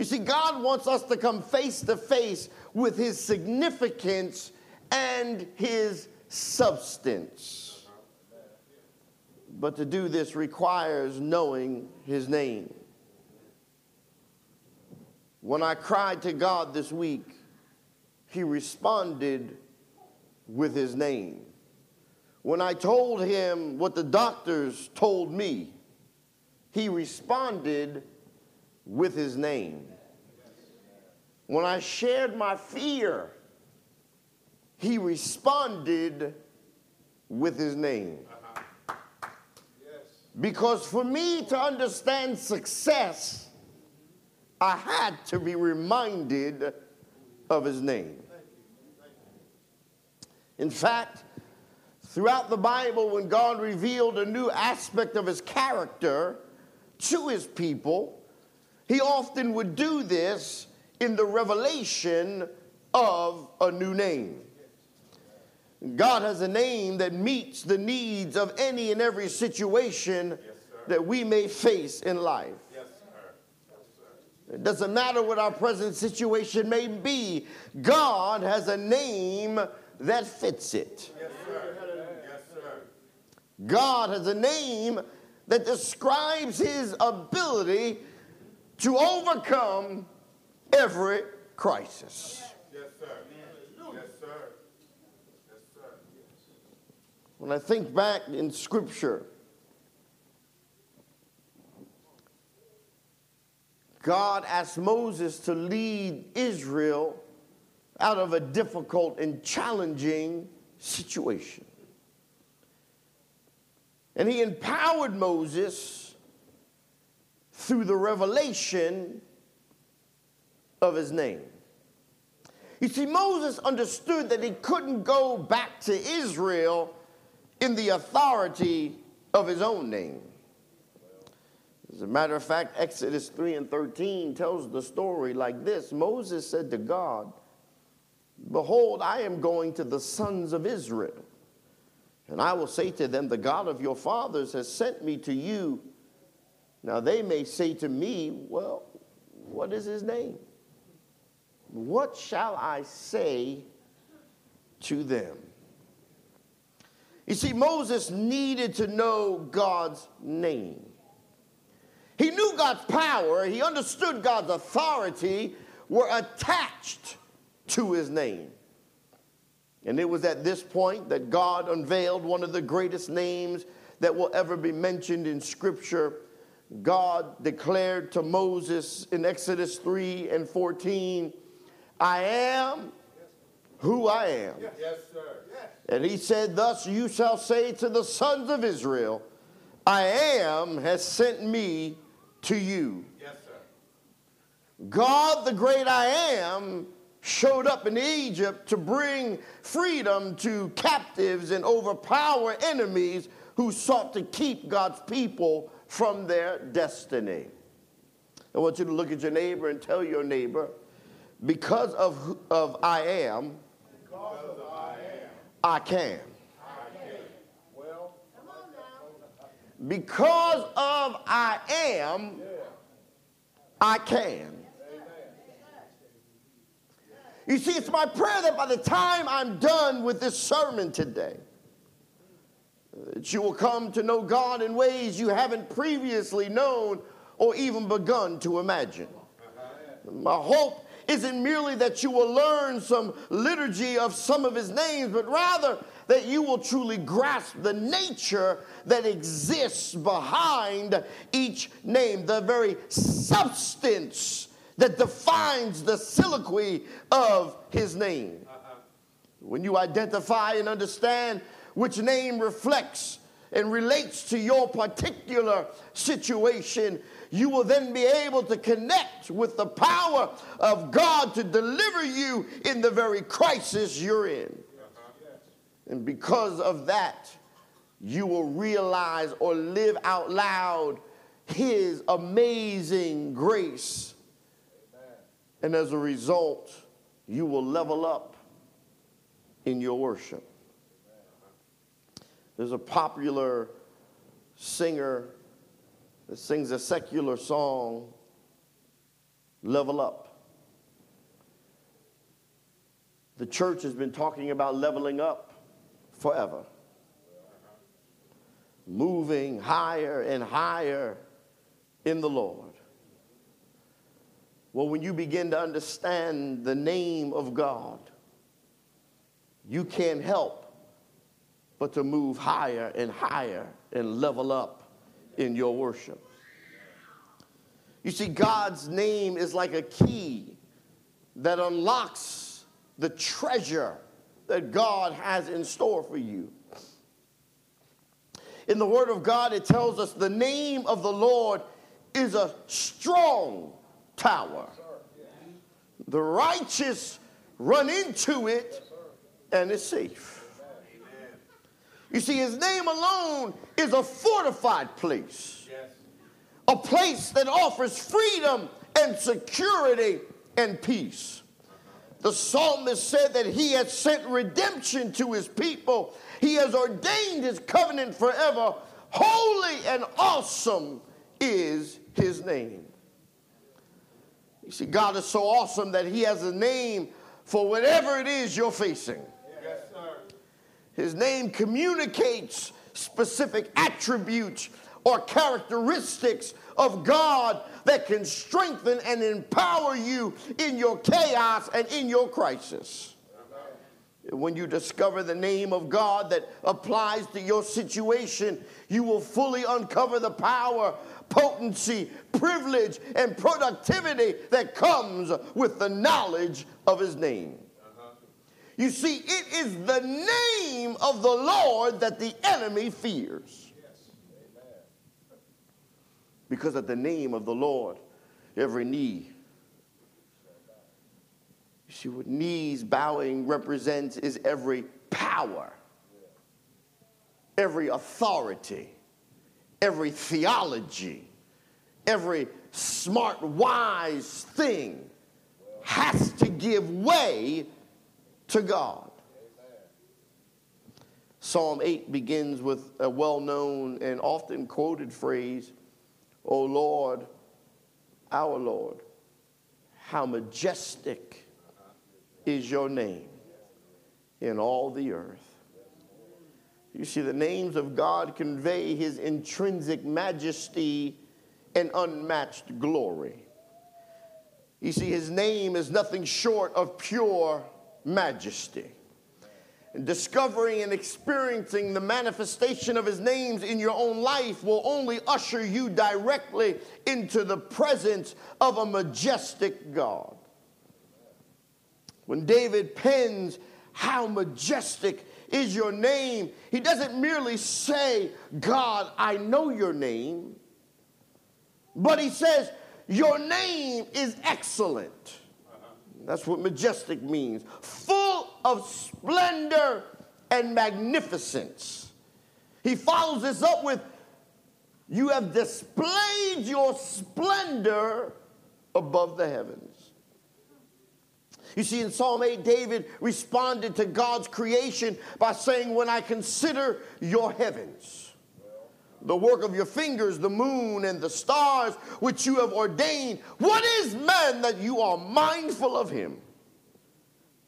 You see, God wants us to come face to face with his significance and his substance. But to do this requires knowing his name. When I cried to God this week, he responded with his name. When I told him what the doctors told me, he responded with his name. When I shared my fear, he responded with his name. Because for me to understand success, I had to be reminded of his name. In fact, throughout the Bible, when God revealed a new aspect of his character to his people, he often would do this in the revelation of a new name. God has a name that meets the needs of any and every situation yes, that we may face in life. Yes, it doesn't matter what our present situation may be, God has a name that fits it. Yes, God has a name that describes his ability to overcome every crisis. Yes, sir. Yes, sir. Yes, sir. When I think back in Scripture, God asked Moses to lead Israel out of a difficult and challenging situation. And he empowered Moses through the revelation of his name. You see, Moses understood that he couldn't go back to Israel in the authority of his own name. As a matter of fact, Exodus 3 and 13 tells the story like this Moses said to God, Behold, I am going to the sons of Israel, and I will say to them, The God of your fathers has sent me to you. Now they may say to me, Well, what is his name? What shall I say to them? You see, Moses needed to know God's name. He knew God's power, he understood God's authority were attached to his name. And it was at this point that God unveiled one of the greatest names that will ever be mentioned in Scripture. God declared to Moses in Exodus 3 and 14, I am who I am. Yes, sir. And he said, Thus you shall say to the sons of Israel, I am has sent me to you. Yes, sir. God, the great I am, showed up in Egypt to bring freedom to captives and overpower enemies who sought to keep God's people from their destiny. I want you to look at your neighbor and tell your neighbor, because of, of I am, I, am. I can. Because of I am, I can. You see, it's my prayer that by the time I'm done with this sermon today, that you will come to know God in ways you haven't previously known or even begun to imagine. My hope isn't merely that you will learn some liturgy of some of his names, but rather that you will truly grasp the nature that exists behind each name, the very substance that defines the soliloquy of his name. When you identify and understand which name reflects and relates to your particular situation, you will then be able to connect with the power of God to deliver you in the very crisis you're in. And because of that, you will realize or live out loud His amazing grace And as a result, you will level up in your worship. There's a popular singer that sings a secular song, Level Up. The church has been talking about leveling up forever, moving higher and higher in the Lord. Well, when you begin to understand the name of God, you can't help but to move higher and higher and level up in your worship. You see, God's name is like a key that unlocks the treasure that God has in store for you. In the Word of God, it tells us the name of the Lord is a strong tower. The righteous run into it and it's safe. You see, his name alone is a fortified place, a place that offers freedom and security and peace. The psalmist said that he has sent redemption to his people. He has ordained his covenant forever. Holy and awesome is his name. You see, God is so awesome that he has a name for whatever it is you're facing. His name communicates specific attributes or characteristics of God that can strengthen and empower you in your chaos and in your crisis. When you discover the name of God that applies to your situation, you will fully uncover the power, potency, privilege, and productivity that comes with the knowledge of His name. You see, it is the name of the Lord that the enemy fears. Because at the name of the Lord, every knee. You see, what knees bowing represents is every power, every authority, every theology, every smart, wise thing has to give way to God. Psalm 8 begins with a well known and often quoted phrase, O Lord, our Lord, how majestic is your name in all the earth. You see, the names of God convey his intrinsic majesty and unmatched glory. You see, his name is nothing short of pure majesty. And discovering and experiencing the manifestation of his names in your own life will only usher you directly into the presence of a majestic God. When David pens, How majestic is your name, he doesn't merely say, God, I know your name, but he says, Your name is excellent. That's what majestic means. Full of splendor and magnificence. He follows this up with, You have displayed your splendor above the heavens. You see, in Psalm 8, David responded to God's creation by saying, When I consider your heavens, the work of your fingers, the moon and the stars which you have ordained. What is man that you are mindful of him?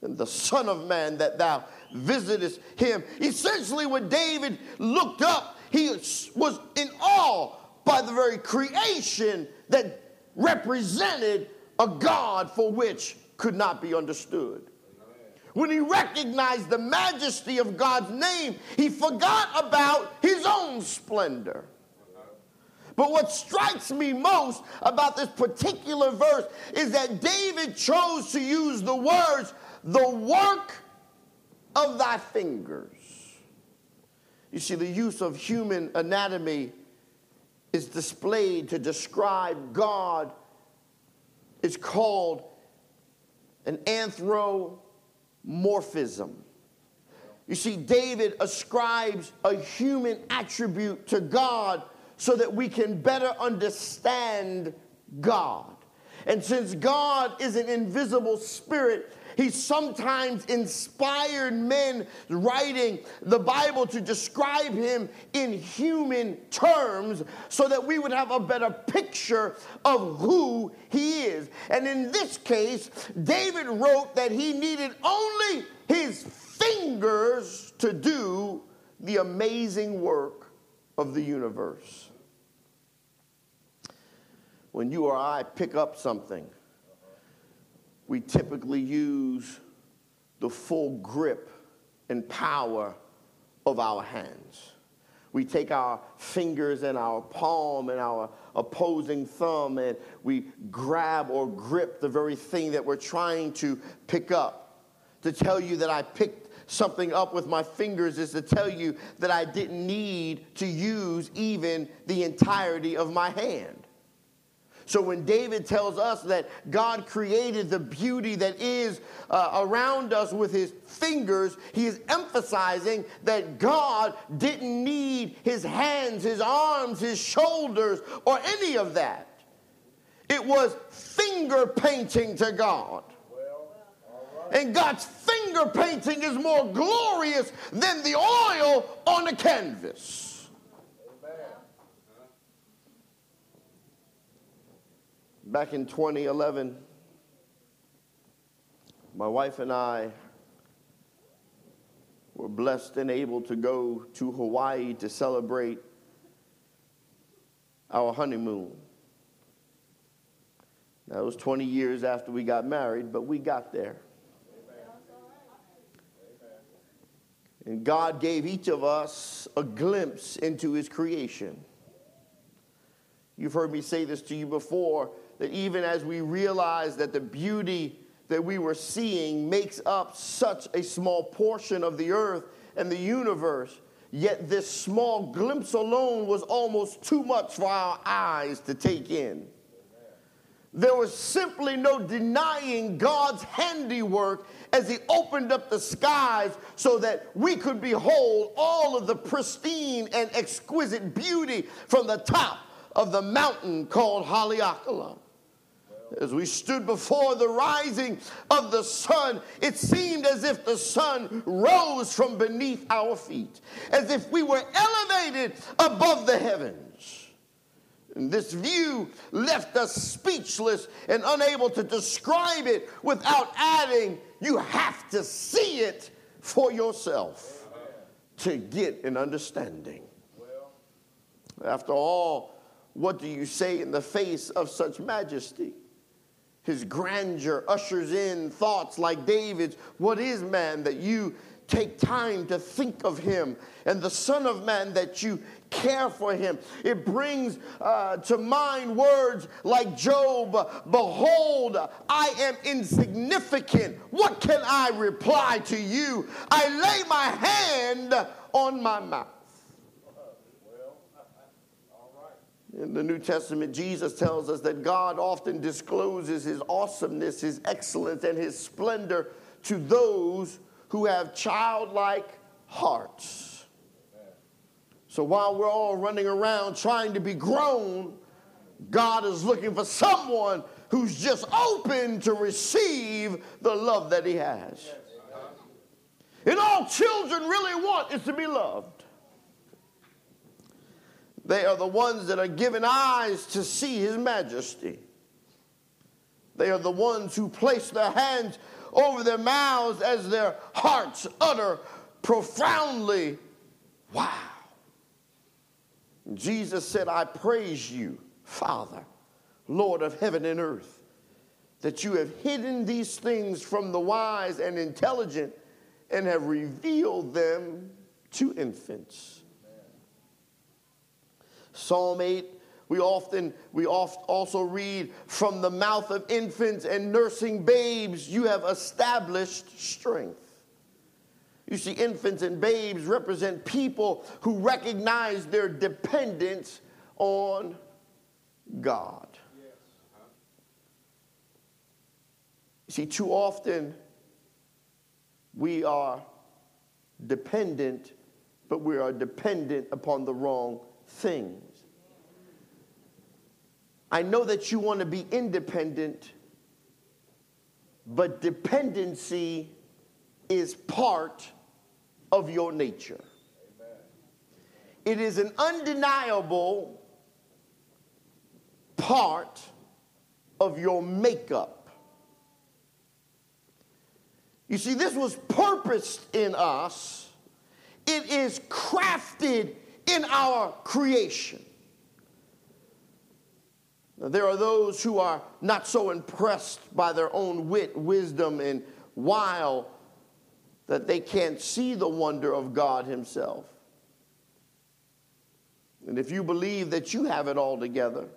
And the Son of Man that thou visitest him. Essentially, when David looked up, he was in awe by the very creation that represented a God for which could not be understood. When he recognized the majesty of God's name, he forgot about his own splendor. But what strikes me most about this particular verse is that David chose to use the words, the work of thy fingers. You see, the use of human anatomy is displayed to describe God. It's called an anthro morphism. You see, David ascribes a human attribute to God so that we can better understand God. And since God is an invisible spirit, he sometimes inspired men writing the Bible to describe him in human terms so that we would have a better picture of who he is. And in this case, David wrote that he needed only his fingers to do the amazing work of the universe. When you or I pick up something, we typically use the full grip and power of our hands. We take our fingers and our palm and our opposing thumb and we grab or grip the very thing that we're trying to pick up. To tell you that I picked something up with my fingers is to tell you that I didn't need to use even the entirety of my hand. So when David tells us that God created the beauty that is uh, around us with his fingers, he is emphasizing that God didn't need his hands, his arms, his shoulders, or any of that. It was finger painting to God. And God's finger painting is more glorious than the oil on the canvas. Back in 2011, my wife and I were blessed and able to go to Hawaii to celebrate our honeymoon. That was 20 years after we got married, but we got there. And God gave each of us a glimpse into his creation. You've heard me say this to you before that even as we realize that the beauty that we were seeing makes up such a small portion of the earth and the universe, yet this small glimpse alone was almost too much for our eyes to take in. There was simply no denying God's handiwork as He opened up the skies so that we could behold all of the pristine and exquisite beauty from the top of the mountain called Haleakala. As we stood before the rising of the sun, it seemed as if the sun rose from beneath our feet, as if we were elevated above the heavens. And this view left us speechless and unable to describe it without adding, you have to see it for yourself to get an understanding. After all, what do you say in the face of such majesty? His grandeur ushers in thoughts like David's What is man that you take time to think of him? And the Son of Man that you care for him. It brings uh, to mind words like Job Behold, I am insignificant. What can I reply to you? I lay my hand on my mouth. In the New Testament, Jesus tells us that God often discloses his awesomeness, his excellence, and his splendor to those who have childlike hearts. So while we're all running around trying to be grown, God is looking for someone who's just open to receive the love that he has. And all children really want is to be loved. They are the ones that are given eyes to see his majesty. They are the ones who place their hands over their mouths as their hearts utter profoundly, Wow. Jesus said, I praise you, Father, Lord of heaven and earth, that you have hidden these things from the wise and intelligent and have revealed them to infants. Psalm 8, we often, we oft also read, from the mouth of infants and nursing babes, you have established strength. You see, infants and babes represent people who recognize their dependence on God. You see, too often we are dependent, but we are dependent upon the wrong things. I know that you want to be independent, but dependency is part of your nature. It is an undeniable part of your makeup. You see, this was purposed in us, it is crafted in our creation. Now, there are those who are not so impressed by their own wit, wisdom, and wile that they can't see the wonder of God Himself. And if you believe that you have it all together,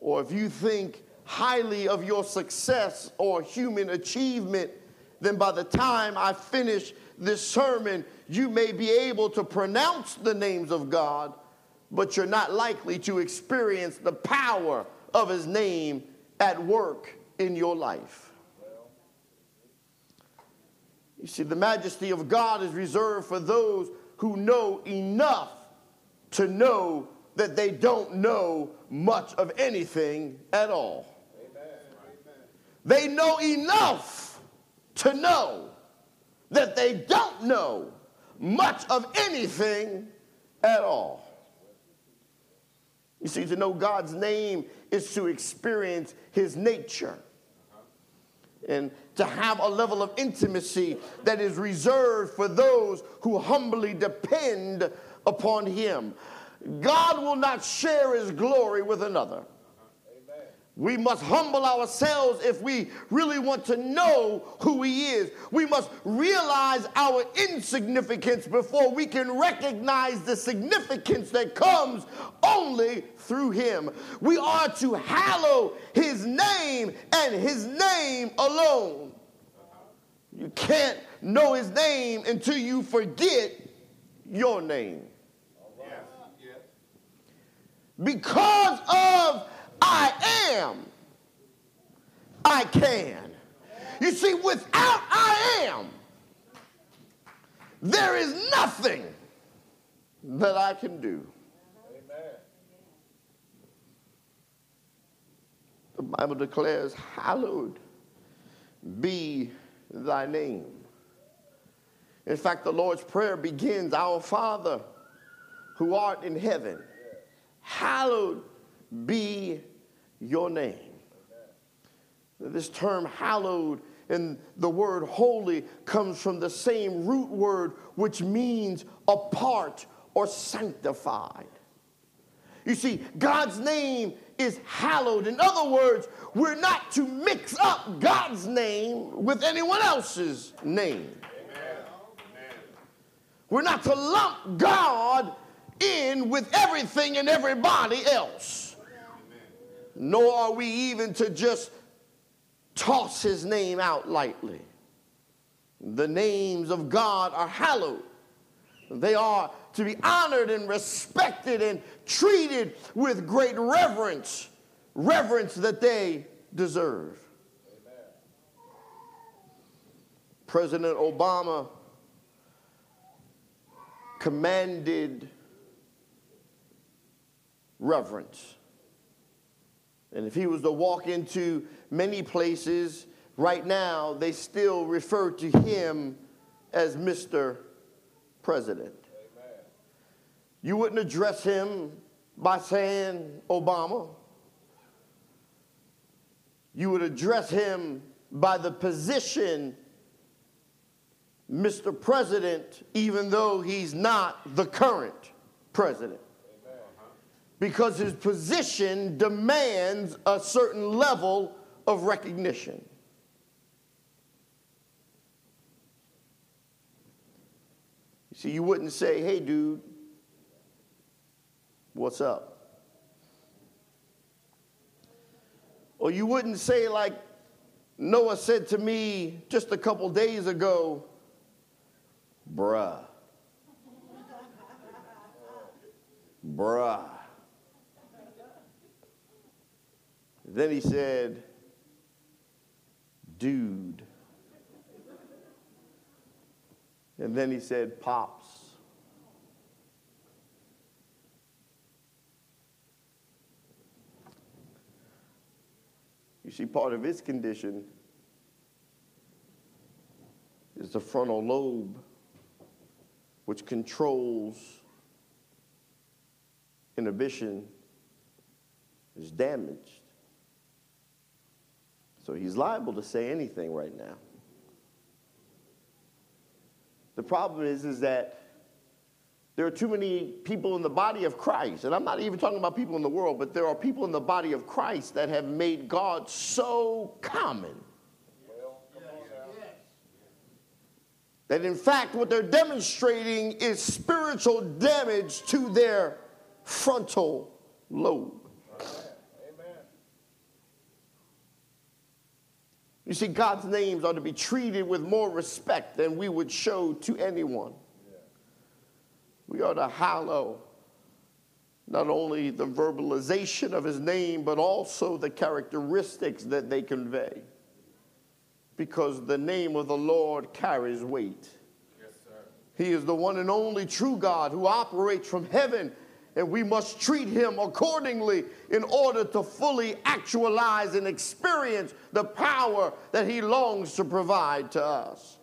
or if you think highly of your success or human achievement, then by the time I finish this sermon, you may be able to pronounce the names of God, but you're not likely to experience the power of His name at work in your life. You see, the majesty of God is reserved for those who know enough to know that they don't know much of anything at all. They know enough to know that they don't know much of anything at all. You see, to know God's name is to experience his nature and to have a level of intimacy that is reserved for those who humbly depend upon him. God will not share his glory with another. We must humble ourselves if we really want to know who He is. We must realize our insignificance before we can recognize the significance that comes only through Him. We are to hallow His name and His name alone. You can't know His name until you forget your name. Because of I am, I can. You see, without I am, there is nothing that I can do. Amen. The Bible declares, Hallowed be thy name. In fact, the Lord's Prayer begins, Our Father who art in heaven, hallowed be your name. This term hallowed and the word holy comes from the same root word which means apart or sanctified. You see, God's name is hallowed. In other words, we're not to mix up God's name with anyone else's name. We're not to lump God in with everything and everybody else. Nor are we even to just toss his name out lightly. The names of God are hallowed. They are to be honored and respected and treated with great reverence, reverence that they deserve. Amen. President Obama commanded reverence. And if he was to walk into many places right now, they still refer to him as Mr. President. Amen. You wouldn't address him by saying Obama. You would address him by the position Mr. President, even though he's not the current president because his position demands a certain level of recognition. You see, you wouldn't say, hey, dude, what's up? Or you wouldn't say, like Noah said to me just a couple days ago, bruh. Bruh. Then he said, dude. And then he said, pops. You see, part of his condition is the frontal lobe, which controls inhibition, is damaged. So he's liable to say anything right now. The problem is, is that there are too many people in the body of Christ, and I'm not even talking about people in the world, but there are people in the body of Christ that have made God so common that in fact what they're demonstrating is spiritual damage to their frontal lobe. You see, God's names are to be treated with more respect than we would show to anyone. We are to hallow not only the verbalization of his name, but also the characteristics that they convey. Because the name of the Lord carries weight. Yes, he is the one and only true God who operates from heaven, and we must treat him accordingly in order to fully actualize and experience the power that he longs to provide to us.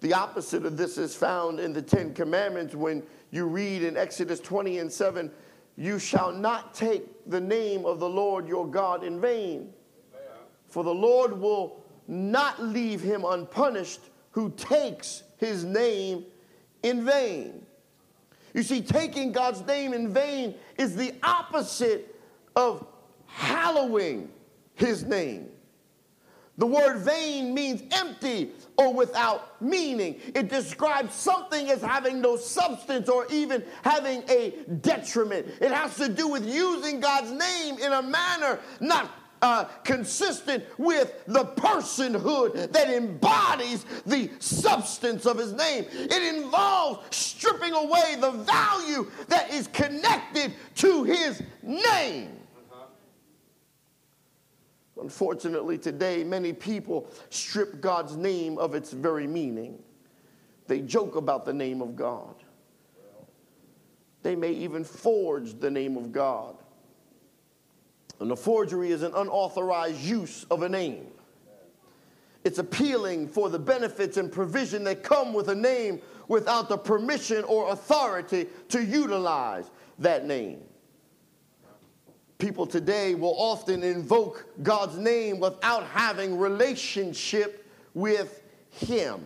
The opposite of this is found in the Ten Commandments when you read in Exodus 20 and 7 You shall not take the name of the Lord your God in vain, for the Lord will not leave him unpunished who takes his name in vain. You see, taking God's name in vain is the opposite of hallowing his name. The word vain means empty or without meaning. It describes something as having no substance or even having a detriment. It has to do with using God's name in a manner not uh, consistent with the personhood that embodies the substance of his name. It involves stripping away the value that is connected to his name. Unfortunately, today, many people strip God's name of its very meaning. They joke about the name of God. They may even forge the name of God. And a forgery is an unauthorized use of a name. It's appealing for the benefits and provision that come with a name without the permission or authority to utilize that name. People today will often invoke God's name without having relationship with him.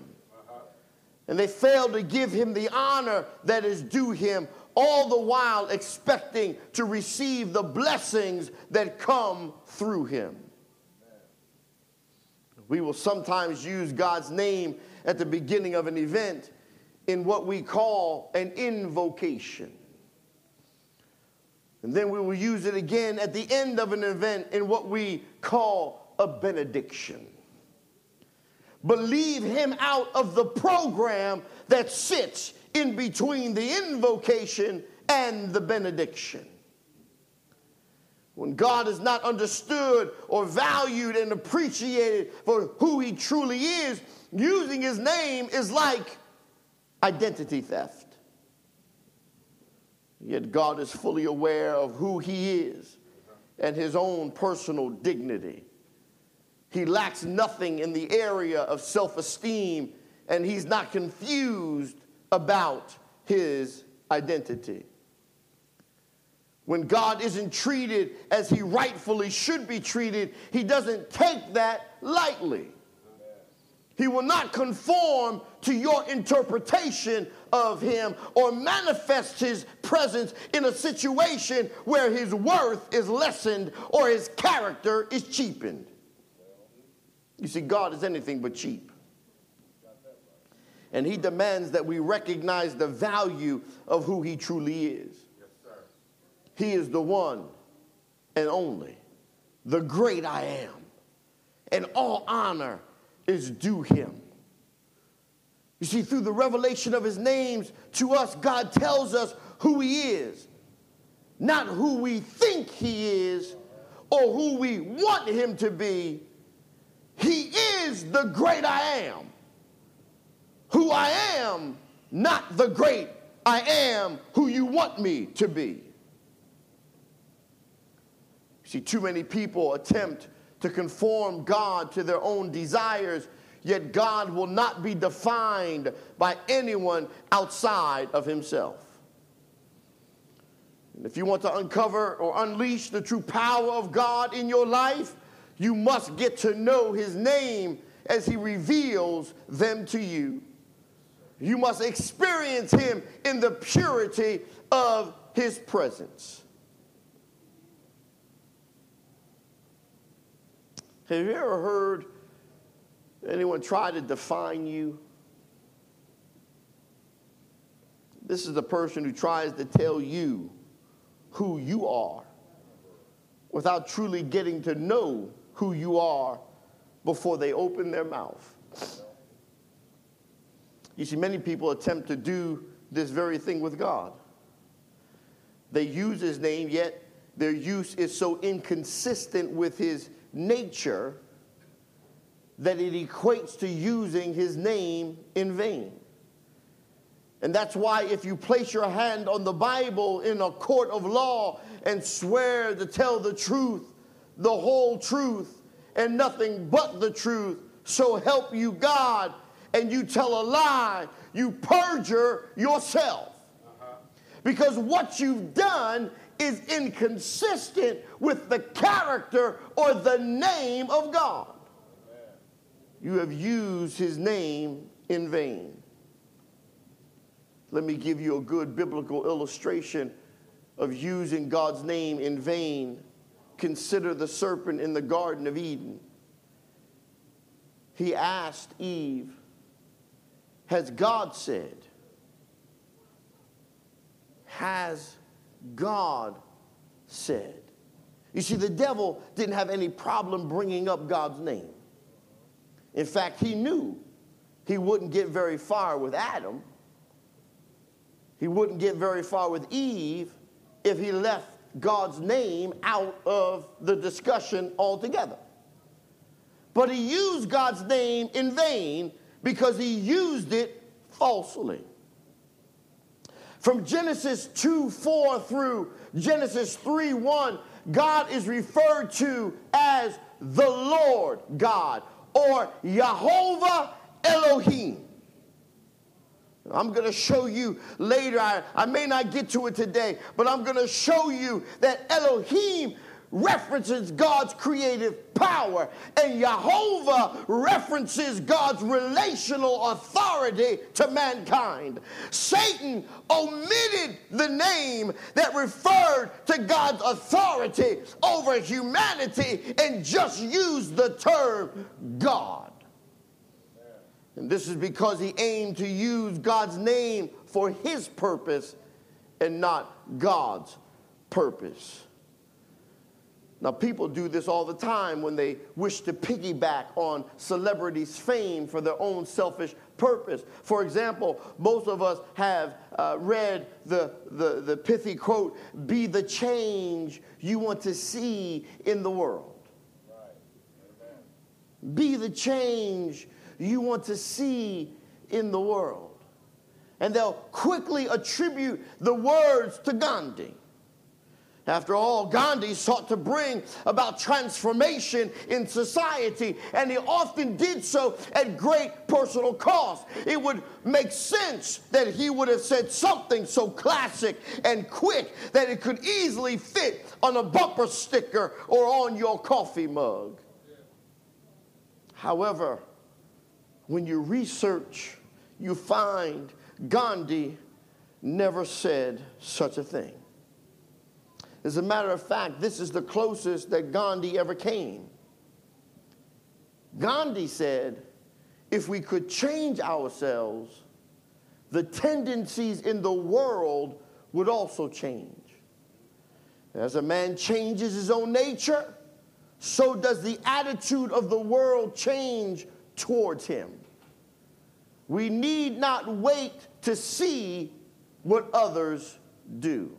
And they fail to give him the honor that is due him, all the while expecting to receive the blessings that come through him. We will sometimes use God's name at the beginning of an event in what we call an invocation. And then we will use it again at the end of an event in what we call a benediction. But leave him out of the program that sits in between the invocation and the benediction. When God is not understood or valued and appreciated for who he truly is, using his name is like identity theft. Yet God is fully aware of who he is and his own personal dignity. He lacks nothing in the area of self esteem, and he's not confused about his identity. When God isn't treated as he rightfully should be treated, he doesn't take that lightly. He will not conform to your interpretation of him or manifest his presence in a situation where his worth is lessened or his character is cheapened. You see, God is anything but cheap. And he demands that we recognize the value of who he truly is. he is the one and only, the great I am. And all honor is due him. You see, through the revelation of his names to us, God tells us who he is, not who we think he is or who we want him to be. He is the great I am. Who I am, not the great I am who you want me to be. See, too many people attempt to conform God to their own desires, yet God will not be defined by anyone outside of himself. And if you want to uncover or unleash the true power of God in your life, you must get to know his name as he reveals them to you. You must experience him in the purity of his presence. Have you ever heard anyone try to define you? This is the person who tries to tell you who you are without truly getting to know who you are before they open their mouth. You see, many people attempt to do this very thing with God. They use his name, yet their use is so inconsistent with his nature that it equates to using his name in vain. And that's why, if you place your hand on the Bible in a court of law and swear to tell the truth, the whole truth, and nothing but the truth, so help you God, and you tell a lie, you perjure yourself. Because what you've done is inconsistent with the character or the name of God. You have used his name in vain. Let me give you a good biblical illustration of using God's name in vain. Consider the serpent in the Garden of Eden. He asked Eve, Has God said? Has God said? You see, the devil didn't have any problem bringing up God's name. In fact, he knew he wouldn't get very far with Adam he wouldn't get very far with Eve if he left God's name out of the discussion altogether. But he used God's name in vain because he used it falsely. From Genesis 2 4 through Genesis 3 1, God is referred to as the Lord God or Jehovah Elohim. I'm going to show you later. I, I may not get to it today, but I'm going to show you that Elohim references God's creative power, and Jehovah references God's relational authority to mankind. Satan omitted the name that referred to God's authority over humanity and just used the term God. And this is because he aimed to use God's name for his purpose and not God's purpose. Now, people do this all the time when they wish to piggyback on celebrities' fame for their own selfish purpose. For example, most of us have uh, read the, the, the pithy quote Be the change you want to see in the world. Right. Be the change you want to see in the world. And they'll quickly attribute the words to Gandhi. After all, Gandhi sought to bring about transformation in society, and he often did so at great personal cost. It would make sense that he would have said something so classic and quick that it could easily fit on a bumper sticker or on your coffee mug. However, when you research, you find Gandhi never said such a thing. As a matter of fact, this is the closest that Gandhi ever came. Gandhi said, if we could change ourselves, the tendencies in the world would also change. As a man changes his own nature, so does the attitude of the world change towards him. We need not wait to see what others do.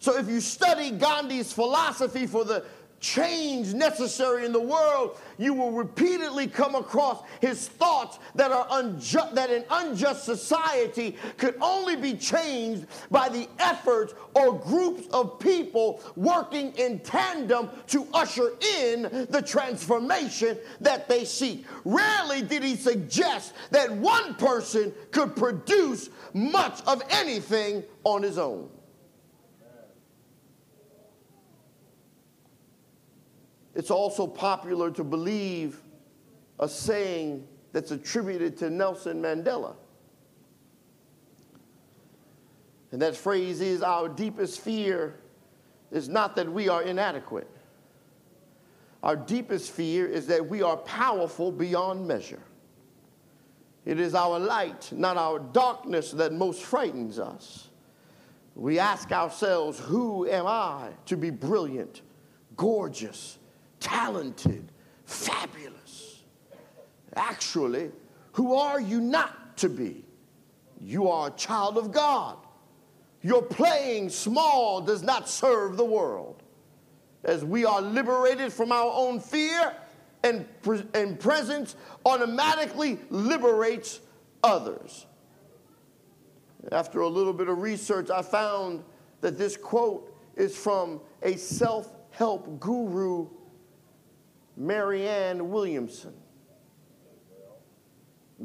So, if you study Gandhi's philosophy for the change necessary in the world, you will repeatedly come across his thoughts that are unjust, that an unjust society could only be changed by the efforts or groups of people working in tandem to usher in the transformation that they seek. Rarely did he suggest that one person could produce much of anything on his own. It's also popular to believe a saying that's attributed to Nelson Mandela. And that phrase is Our deepest fear is not that we are inadequate. Our deepest fear is that we are powerful beyond measure. It is our light, not our darkness, that most frightens us. We ask ourselves, Who am I to be brilliant, gorgeous, talented, fabulous. Actually, who are you not to be? You are a child of God. Your playing small does not serve the world. As we are liberated from our own fear and, pre- and presence, automatically liberates others. After a little bit of research, I found that this quote is from a self help guru Marianne Williamson.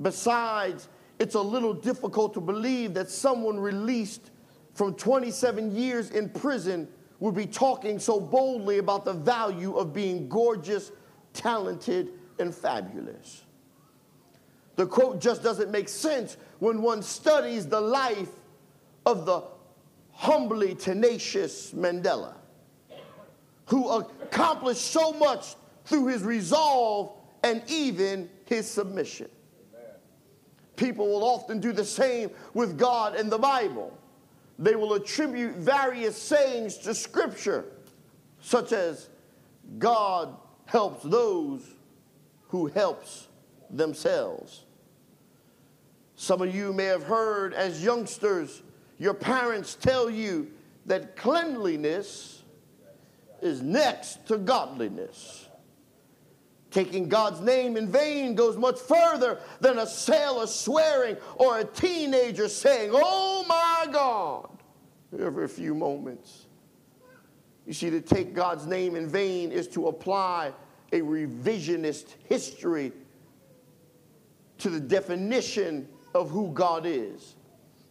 Besides, it's a little difficult to believe that someone released from 27 years in prison would be talking so boldly about the value of being gorgeous, talented, and fabulous. The quote just doesn't make sense when one studies the life of the humbly tenacious Mandela, who accomplished so much through his resolve and even his submission. People will often do the same with God and the Bible. They will attribute various sayings to Scripture, such as God helps those who helps themselves. Some of you may have heard as youngsters your parents tell you that cleanliness is next to godliness. Taking God's name in vain goes much further than a sailor swearing or a teenager saying, Oh my God, every few moments. You see, to take God's name in vain is to apply a revisionist history to the definition of who God is.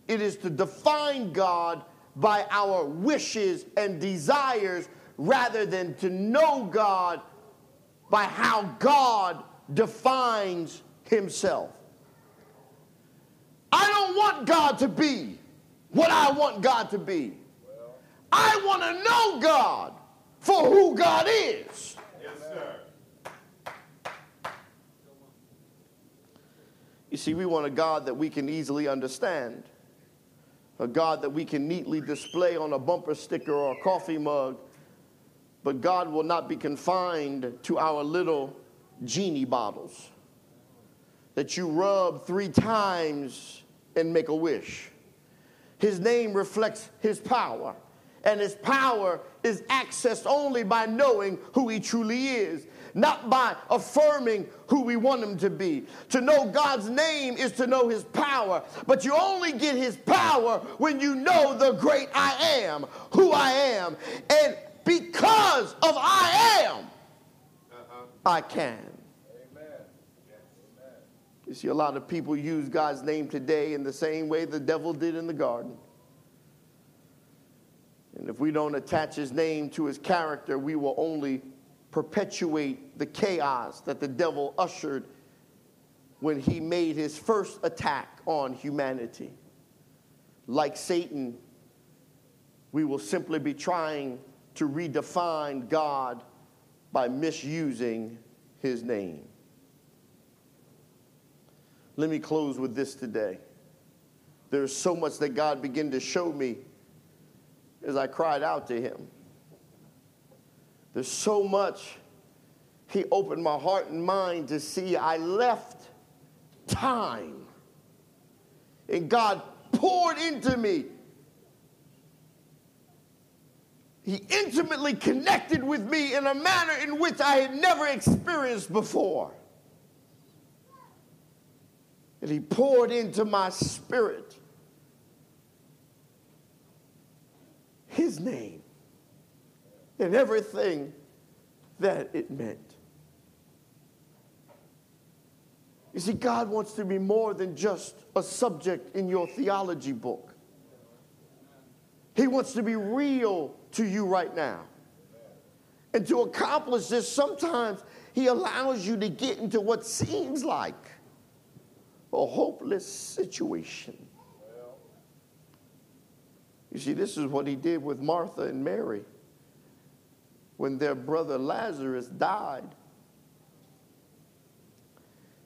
It is to define God by our wishes and desires rather than to know God by how God defines himself. I don't want God to be what I want God to be. I want to know God for who God is. Yes, sir. You see, we want a God that we can easily understand, a God that we can neatly display on a bumper sticker or a coffee mug but God will not be confined to our little genie bottles that you rub three times and make a wish. His name reflects his power, and his power is accessed only by knowing who he truly is, not by affirming who we want him to be. To know God's name is to know his power, but you only get his power when you know the great I am, who I am. And because of I am, uh-huh. I can. You see, a lot of people use God's name today in the same way the devil did in the garden. And if we don't attach his name to his character, we will only perpetuate the chaos that the devil ushered when he made his first attack on humanity. Like Satan, we will simply be trying to redefine God by misusing his name. Let me close with this today. There's so much that God began to show me as I cried out to him. There's so much he opened my heart and mind to see. I left time and God poured into me He intimately connected with me in a manner in which I had never experienced before. And He poured into my spirit His name and everything that it meant. You see, God wants to be more than just a subject in your theology book. He wants to be real to you right now. And to accomplish this, sometimes He allows you to get into what seems like a hopeless situation. You see, this is what He did with Martha and Mary when their brother Lazarus died.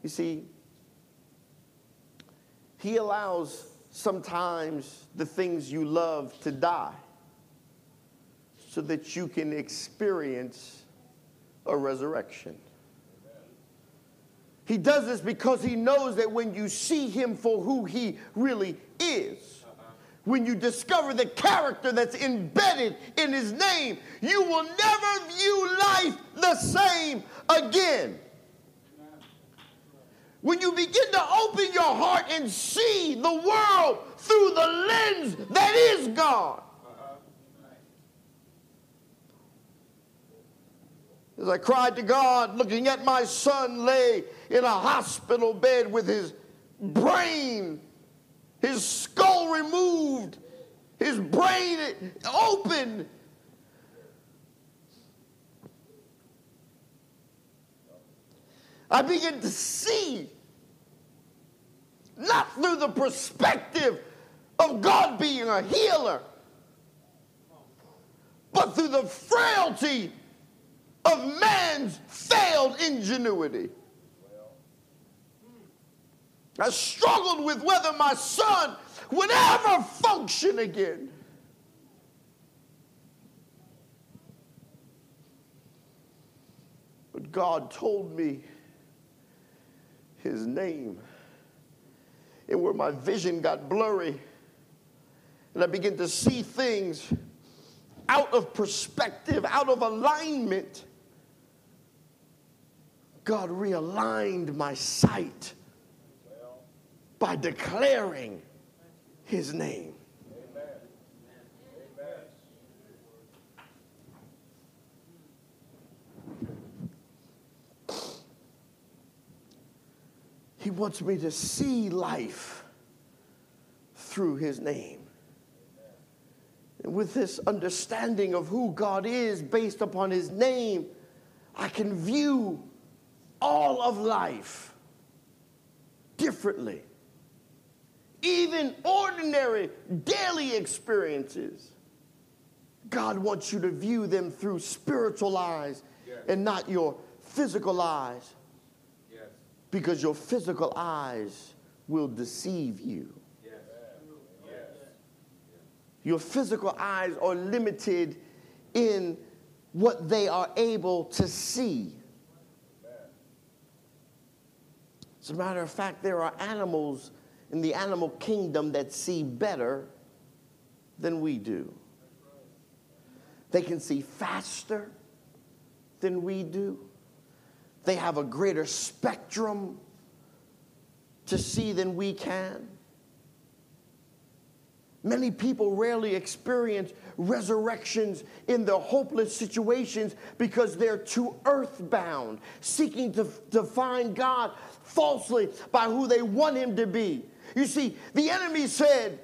You see, He allows sometimes the things you love to die so that you can experience a resurrection. He does this because he knows that when you see him for who he really is, when you discover the character that's embedded in his name, you will never view life the same again. When you begin to open your heart and see the world through the lens that is God. As I cried to God, looking at my son lay in a hospital bed with his brain, his skull removed, his brain open. I began to see, not through the perspective of God being a healer, but through the frailty of man's failed ingenuity. I struggled with whether my son would ever function again. But God told me his name. And where my vision got blurry, and I began to see things out of perspective, out of alignment, God realigned my sight by declaring his name. He wants me to see life through his name. And with this understanding of who God is based upon his name, I can view all of life differently. Even ordinary daily experiences. God wants you to view them through spiritual eyes yes. and not your physical eyes. Yes. Because your physical eyes will deceive you. Yes. Your physical eyes are limited in what they are able to see. As a matter of fact, there are animals in the animal kingdom that see better than we do. They can see faster than we do. They have a greater spectrum to see than we can. Many people rarely experience resurrections in their hopeless situations because they're too earthbound, seeking to, to find God falsely by who they want him to be. You see, the enemy said,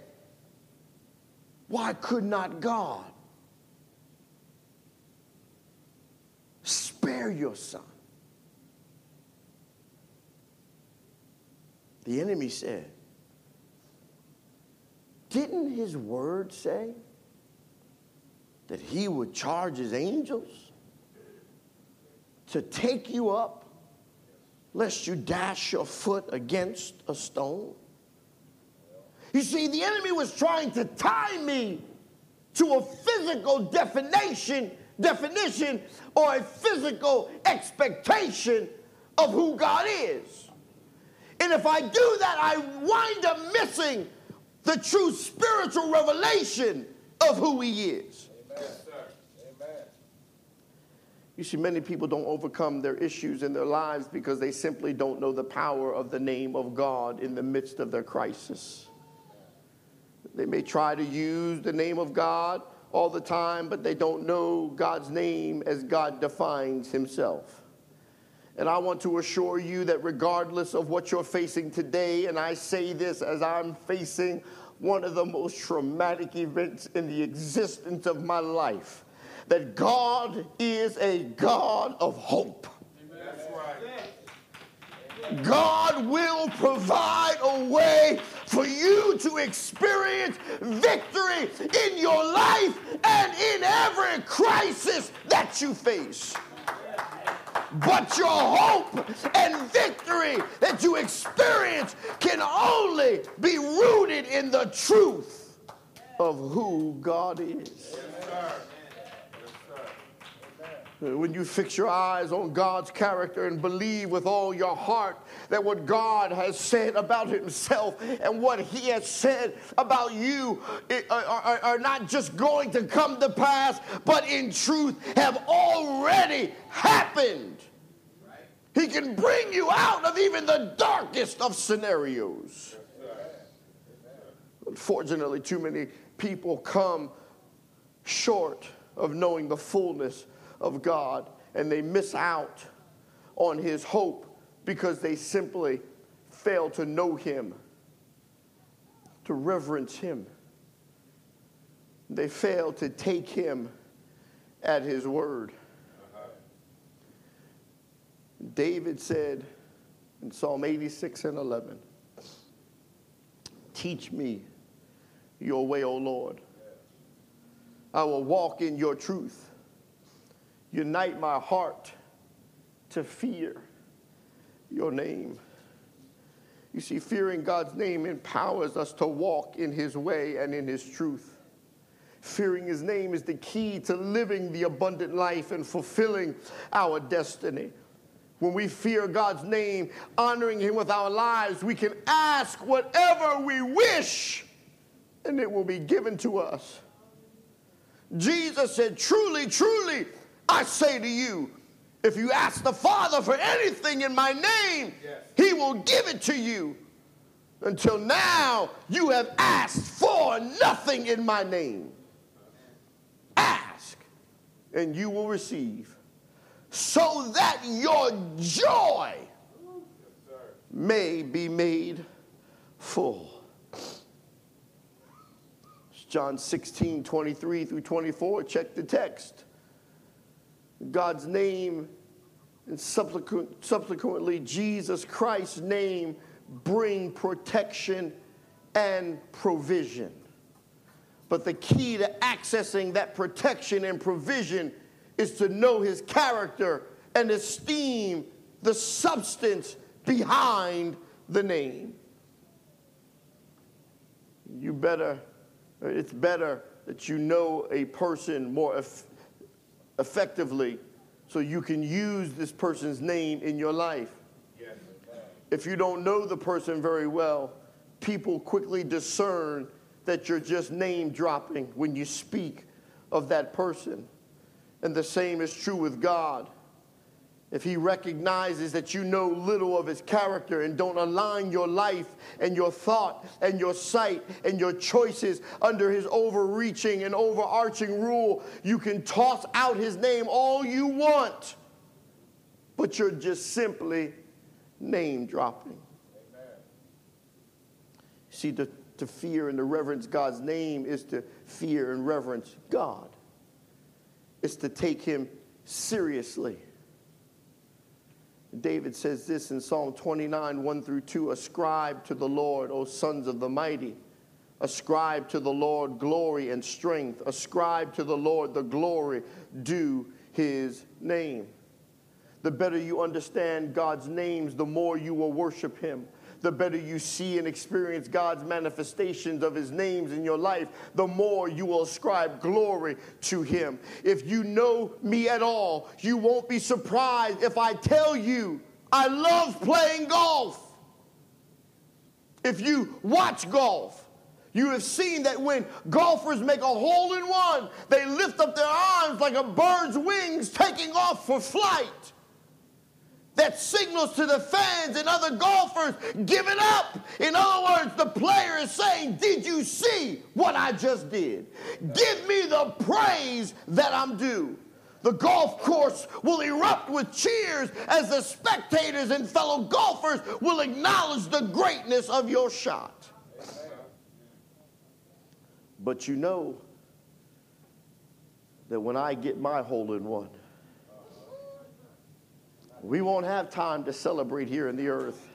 Why could not God spare your son? The enemy said, Didn't his word say that he would charge his angels to take you up lest you dash your foot against a stone. You see, the enemy was trying to tie me to a physical definition, definition or a physical expectation of who God is. And if I do that, I wind up missing the true spiritual revelation of who he is. You see, many people don't overcome their issues in their lives because they simply don't know the power of the name of God in the midst of their crisis. They may try to use the name of God all the time, but they don't know God's name as God defines himself. And I want to assure you that regardless of what you're facing today, and I say this as I'm facing one of the most traumatic events in the existence of my life, that God is a God of hope. God will provide a way for you to experience victory in your life and in every crisis that you face. But your hope and victory that you experience can only be rooted in the truth of who God is. Uh, when you fix your eyes on God's character and believe with all your heart that what God has said about Himself and what He has said about you uh, are, are, not just going to come to pass, but in truth have already happened. He can bring you out of even the darkest of scenarios. Unfortunately, too many people come short of knowing the fullness of God and they miss out on his hope because they simply fail to know him, to reverence him. They fail to take him at his word. David said in Psalm 86 and 11, Teach me your way, O Lord. I will walk in your truth. Unite my heart to fear your name. You see, fearing God's name empowers us to walk in his way and in his truth. Fearing his name is the key to living the abundant life and fulfilling our destiny. When we fear God's name, honoring him with our lives, we can ask whatever we wish and it will be given to us. Jesus said, Truly, truly, I say to you, if you ask the Father for anything in my name, yes. he will give it to you. Until now, you have asked for nothing in my name. Ask, and you will receive, so that your joy may be made full. John 16, 23 through 24. Check the text. God's name and subsequent, subsequently Jesus Christ's name bring protection and provision. But the key to accessing that protection and provision is to know his character and esteem the substance behind the name. You better, it's better that you know a person more effectively so you can use this person's name in your life. If you don't know the person very well, people quickly discern that you're just name dropping when you speak of that person. And the same is true with God if he recognizes that you know little of his character and don't align your life and your thought and your sight and your choices under his overreaching and overarching rule, you can toss out his name all you want, but you're just simply name dropping. Amen. See, to, to fear and to reverence God's name is to fear and reverence God, it's to take him seriously. David says this in Psalm 29, 1 through 2 Ascribe to the Lord, O sons of the mighty. Ascribe to the Lord glory and strength. Ascribe to the Lord the glory due his name. The better you understand God's names, the more you will worship him the better you see and experience God's manifestations of his names in your life, the more you will ascribe glory to him. If you know me at all, you won't be surprised if I tell you I love playing golf. If you watch golf, You have seen that when golfers make a hole in one, they lift up their arms like a bird's wings taking off for flight. That signals to the fans and other golfers, give it up. In other words, the player is saying, Did you see what I just did? Give me the praise that I'm due. The golf course will erupt with cheers as the spectators and fellow golfers will acknowledge the greatness of your shot. But you know that when I get my hole in one, we won't have time to celebrate here in the earth.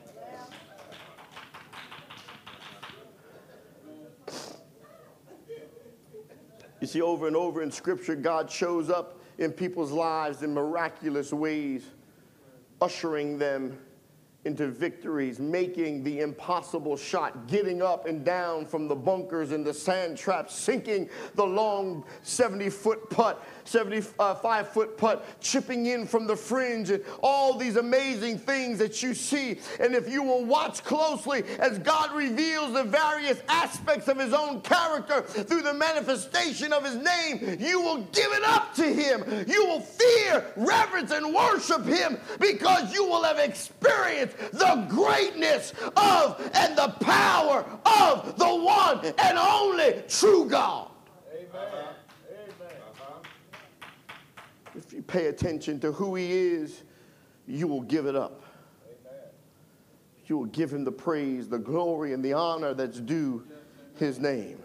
You see, over and over in Scripture, God shows up in people's lives in miraculous ways, ushering them into victories, making the impossible shot, getting up and down from the bunkers and the sand traps, sinking the long 70 foot putt, 75 foot putt, chipping in from the fringe, and all these amazing things that you see. And if you will watch closely as God reveals the various aspects of His own character through the manifestation of His name, you will give it up to Him. You will fear, reverence, and worship Him because you will have experienced the greatness of and the power of the one and only true God. Amen. If you pay attention to who He is, you will give it up. You will give Him the praise, the glory, and the honor that's due His name.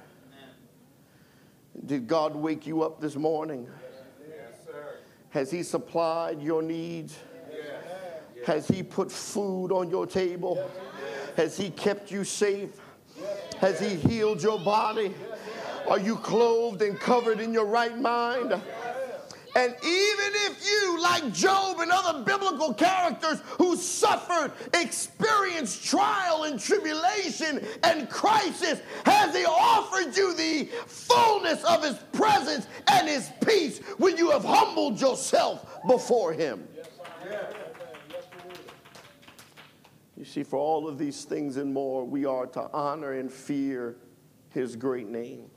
Did God wake you up this morning? Has He supplied your needs? Has He put food on your table? Has He kept you safe? Has He healed your body? Are you clothed and covered in your right mind? And even if you, like Job and other biblical characters who suffered, experienced trial and tribulation and crisis, has He offered you the fullness of His presence and His peace when you have humbled yourself before Him? You see, for all of these things and more, we are to honor and fear His great name.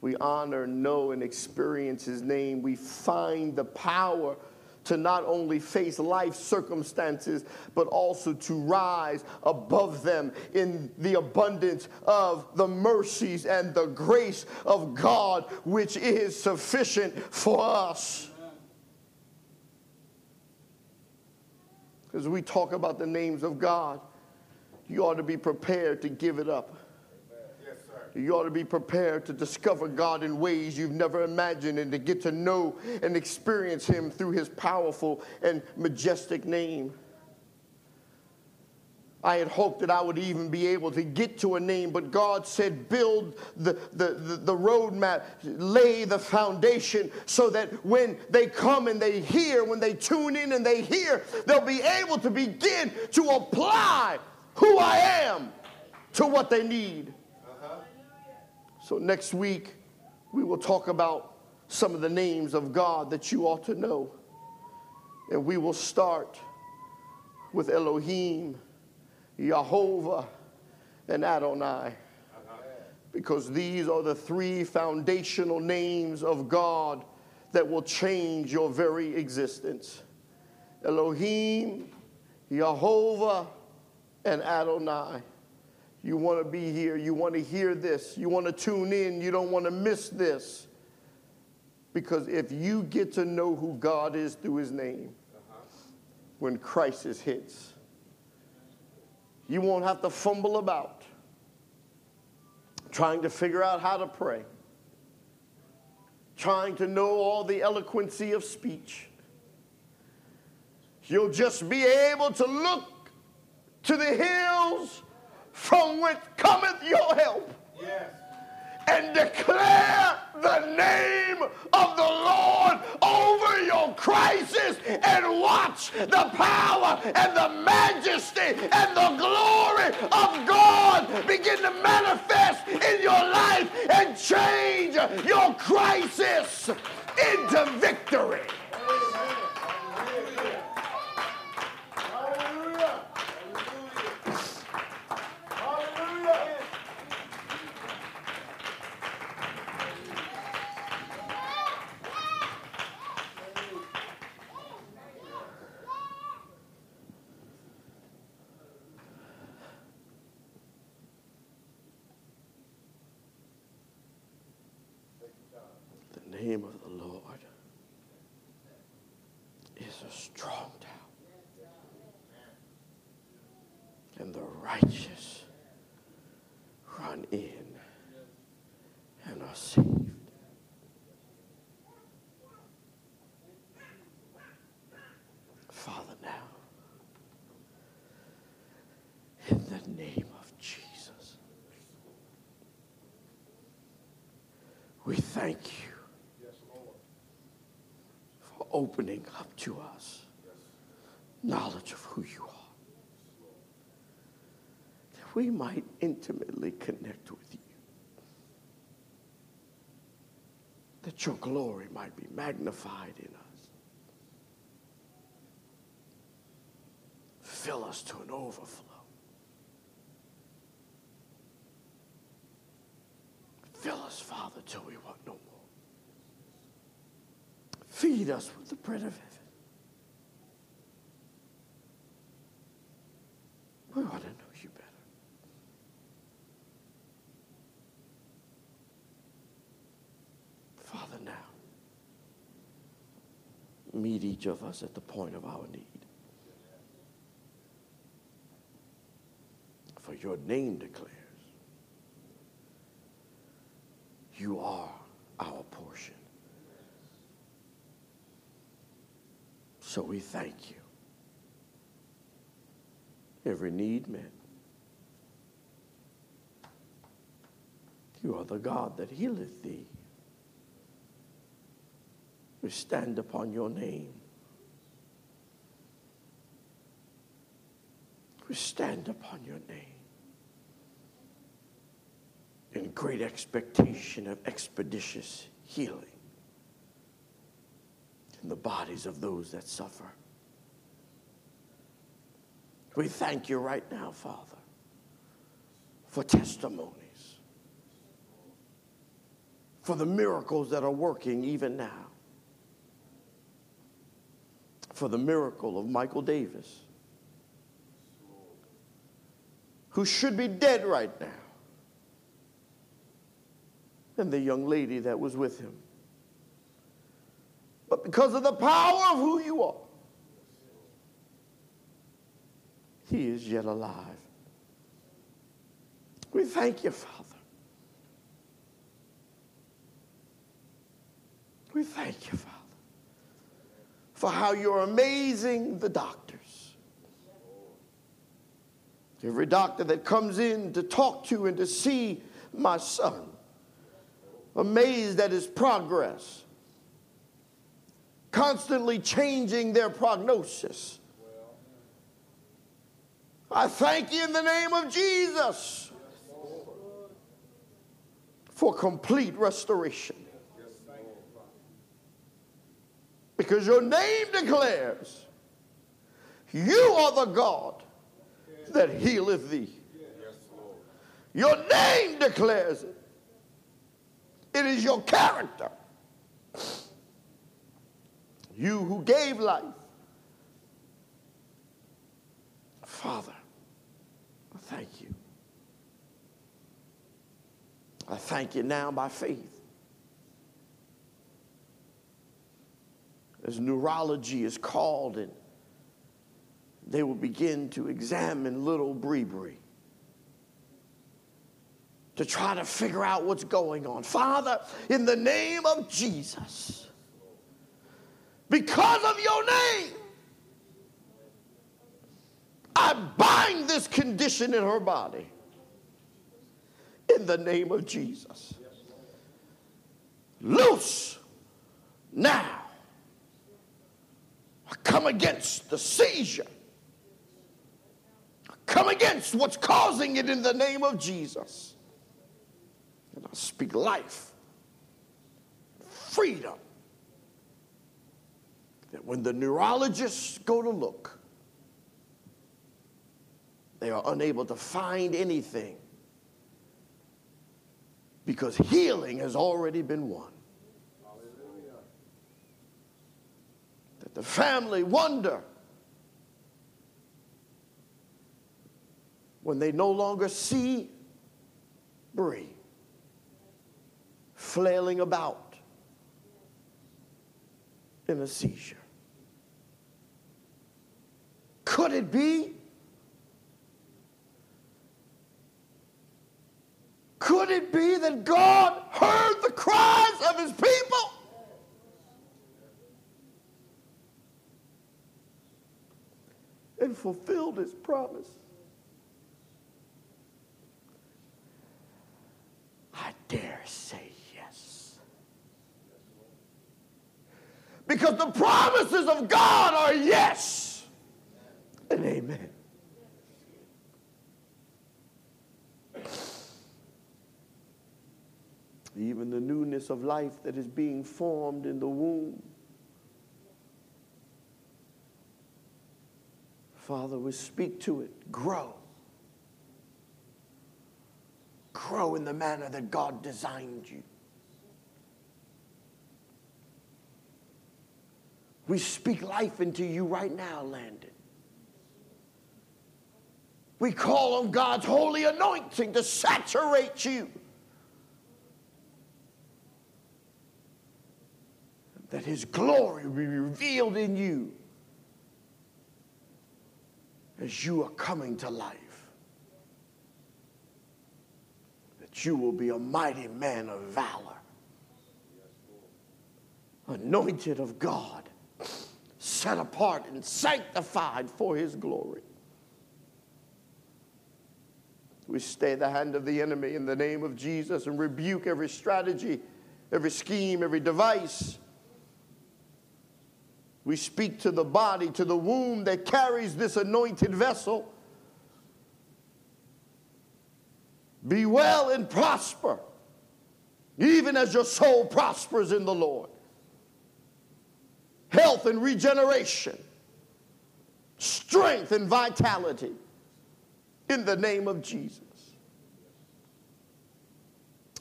We honor, know, and experience His name. We find the power to not only face life circumstances, but also to rise above them in the abundance of the mercies and the grace of God, which is sufficient for us. Because we talk about the names of God, you ought to be prepared to give it up. You ought to be prepared to discover God in ways you've never imagined and to get to know and experience Him through His powerful and majestic name. I had hoped that I would even be able to get to a name, but God said, build the, the, the, the roadmap, lay the foundation so that when they come and they hear, when they tune in and they hear, they'll be able to begin to apply who I am to what they need. So next week, we will talk about some of the names of God that you ought to know. And we will start with Elohim, Jehovah, and Adonai. Because these are the three foundational names of God that will change your very existence Elohim, Jehovah, and Adonai. You want to be here. You want to hear this. You want to tune in. You don't want to miss this. Because if you get to know who God is through his name, uh-huh. when crisis hits, you won't have to fumble about trying to figure out how to pray, trying to know all the eloquency of speech. You'll just be able to look to the hills from which cometh your help. Yes. And declare the name of the Lord over your crisis and watch the power and the majesty and the glory of God begin to manifest in your life and change your crisis into victory. The name of the Lord is a strong tower, and the righteous run in and are saved. Father, now, in the name of Jesus, we thank you for opening up to us knowledge of who you are. That we might intimately connect with you. That your glory might be magnified in us. Fill us to an overflow. Fill us, Father, till we want no more. Feed us with the bread of heaven. We want to know you better. Father, now, meet each of us at the point of our need. For your name declares you are our portion. So we thank you. Every need met. You are the God that healeth thee. We stand upon your name. We stand upon your name in great expectation of expeditious healing in the bodies of those that suffer. We thank you right now, Father, for testimonies, for the miracles that are working even now, for the miracle of Michael Davis, who should be dead right now, and the young lady that was with him. But because of the power of who you are, he is yet alive. We thank you, Father. We thank you, Father, for how you're amazing the doctors. Every doctor that comes in to talk to and to see my son, amazed at his progress, constantly changing their prognosis. I thank you in the name of Jesus for complete restoration. Because your name declares you are the God that healeth thee. Your name declares it. It is your character. You who gave life. Father, I thank you. I thank you now by faith. As neurology is called and they will begin to examine little Bree Bree to try to figure out what's going on. Father, in the name of Jesus, because of your name, I bind this condition in her body in the name of Jesus. Loose now. I come against the seizure. I come against what's causing it in the name of Jesus. And I speak life, freedom. That when the neurologists go to look, they are unable to find anything because healing has already been won. That the family wonder when they no longer see Bree flailing about in a seizure. Could it be? Could it be that God heard the cries of his people? And fulfilled his promise. I dare say yes. Because the promises of God are yes and amen. Even the newness of life that is being formed in the womb. Father, we speak to it. Grow. Grow in the manner that God designed you. We speak life into you right now, Landon. We call on God's holy anointing to saturate you. That his glory be revealed in you as you are coming to life. That you will be a mighty man of valor, anointed of God, set apart and sanctified for his glory. We stay the hand of the enemy in the name of Jesus and rebuke every strategy, every scheme, every device. We speak to the body, to the womb that carries this anointed vessel. Be well and prosper, even as your soul prospers in the Lord. Health and regeneration, strength and vitality in the name of Jesus.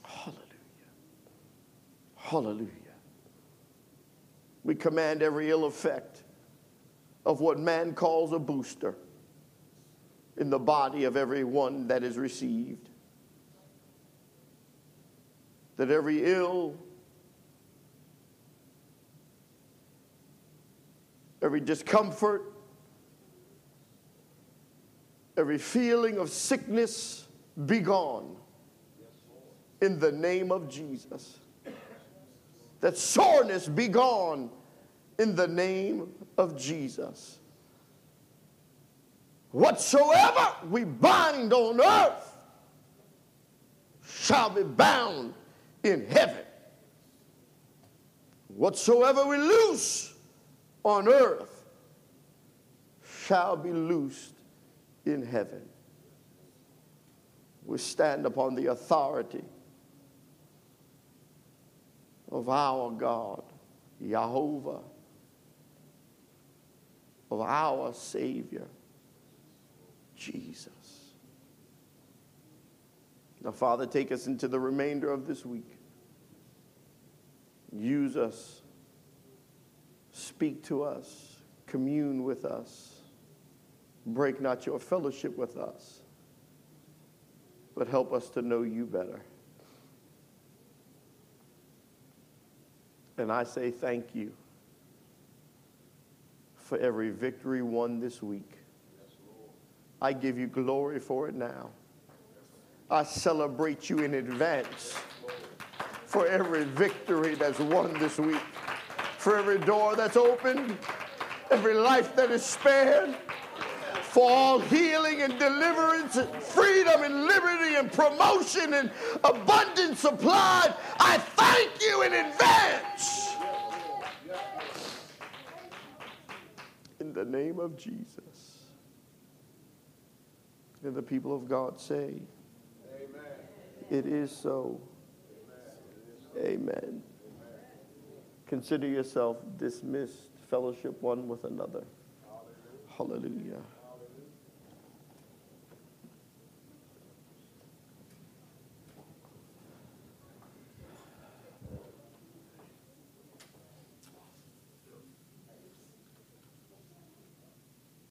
Hallelujah. Hallelujah. We command every ill effect of what man calls a booster in the body of everyone that is received. That every ill, every discomfort, every feeling of sickness be gone in the name of Jesus. That soreness be gone in the name of Jesus. Whatsoever we bind on earth shall be bound in heaven. Whatsoever we loose on earth shall be loosed in heaven. We stand upon the authority of our God, Jehovah, of our Savior, Jesus. Now, Father, take us into the remainder of this week. Use us, speak to us, commune with us. Break not your fellowship with us, but help us to know you better. And I say thank you for every victory won this week. I give you glory for it now. I celebrate you in advance for every victory that's won this week, for every door that's opened, every life that is spared, for all healing and deliverance and freedom and liberty and promotion and abundant supply. I thank you in advance. In the name of Jesus. And the people of God say, Amen. It is so. Amen. Amen. Consider yourself dismissed, fellowship one with another. Hallelujah. Hallelujah.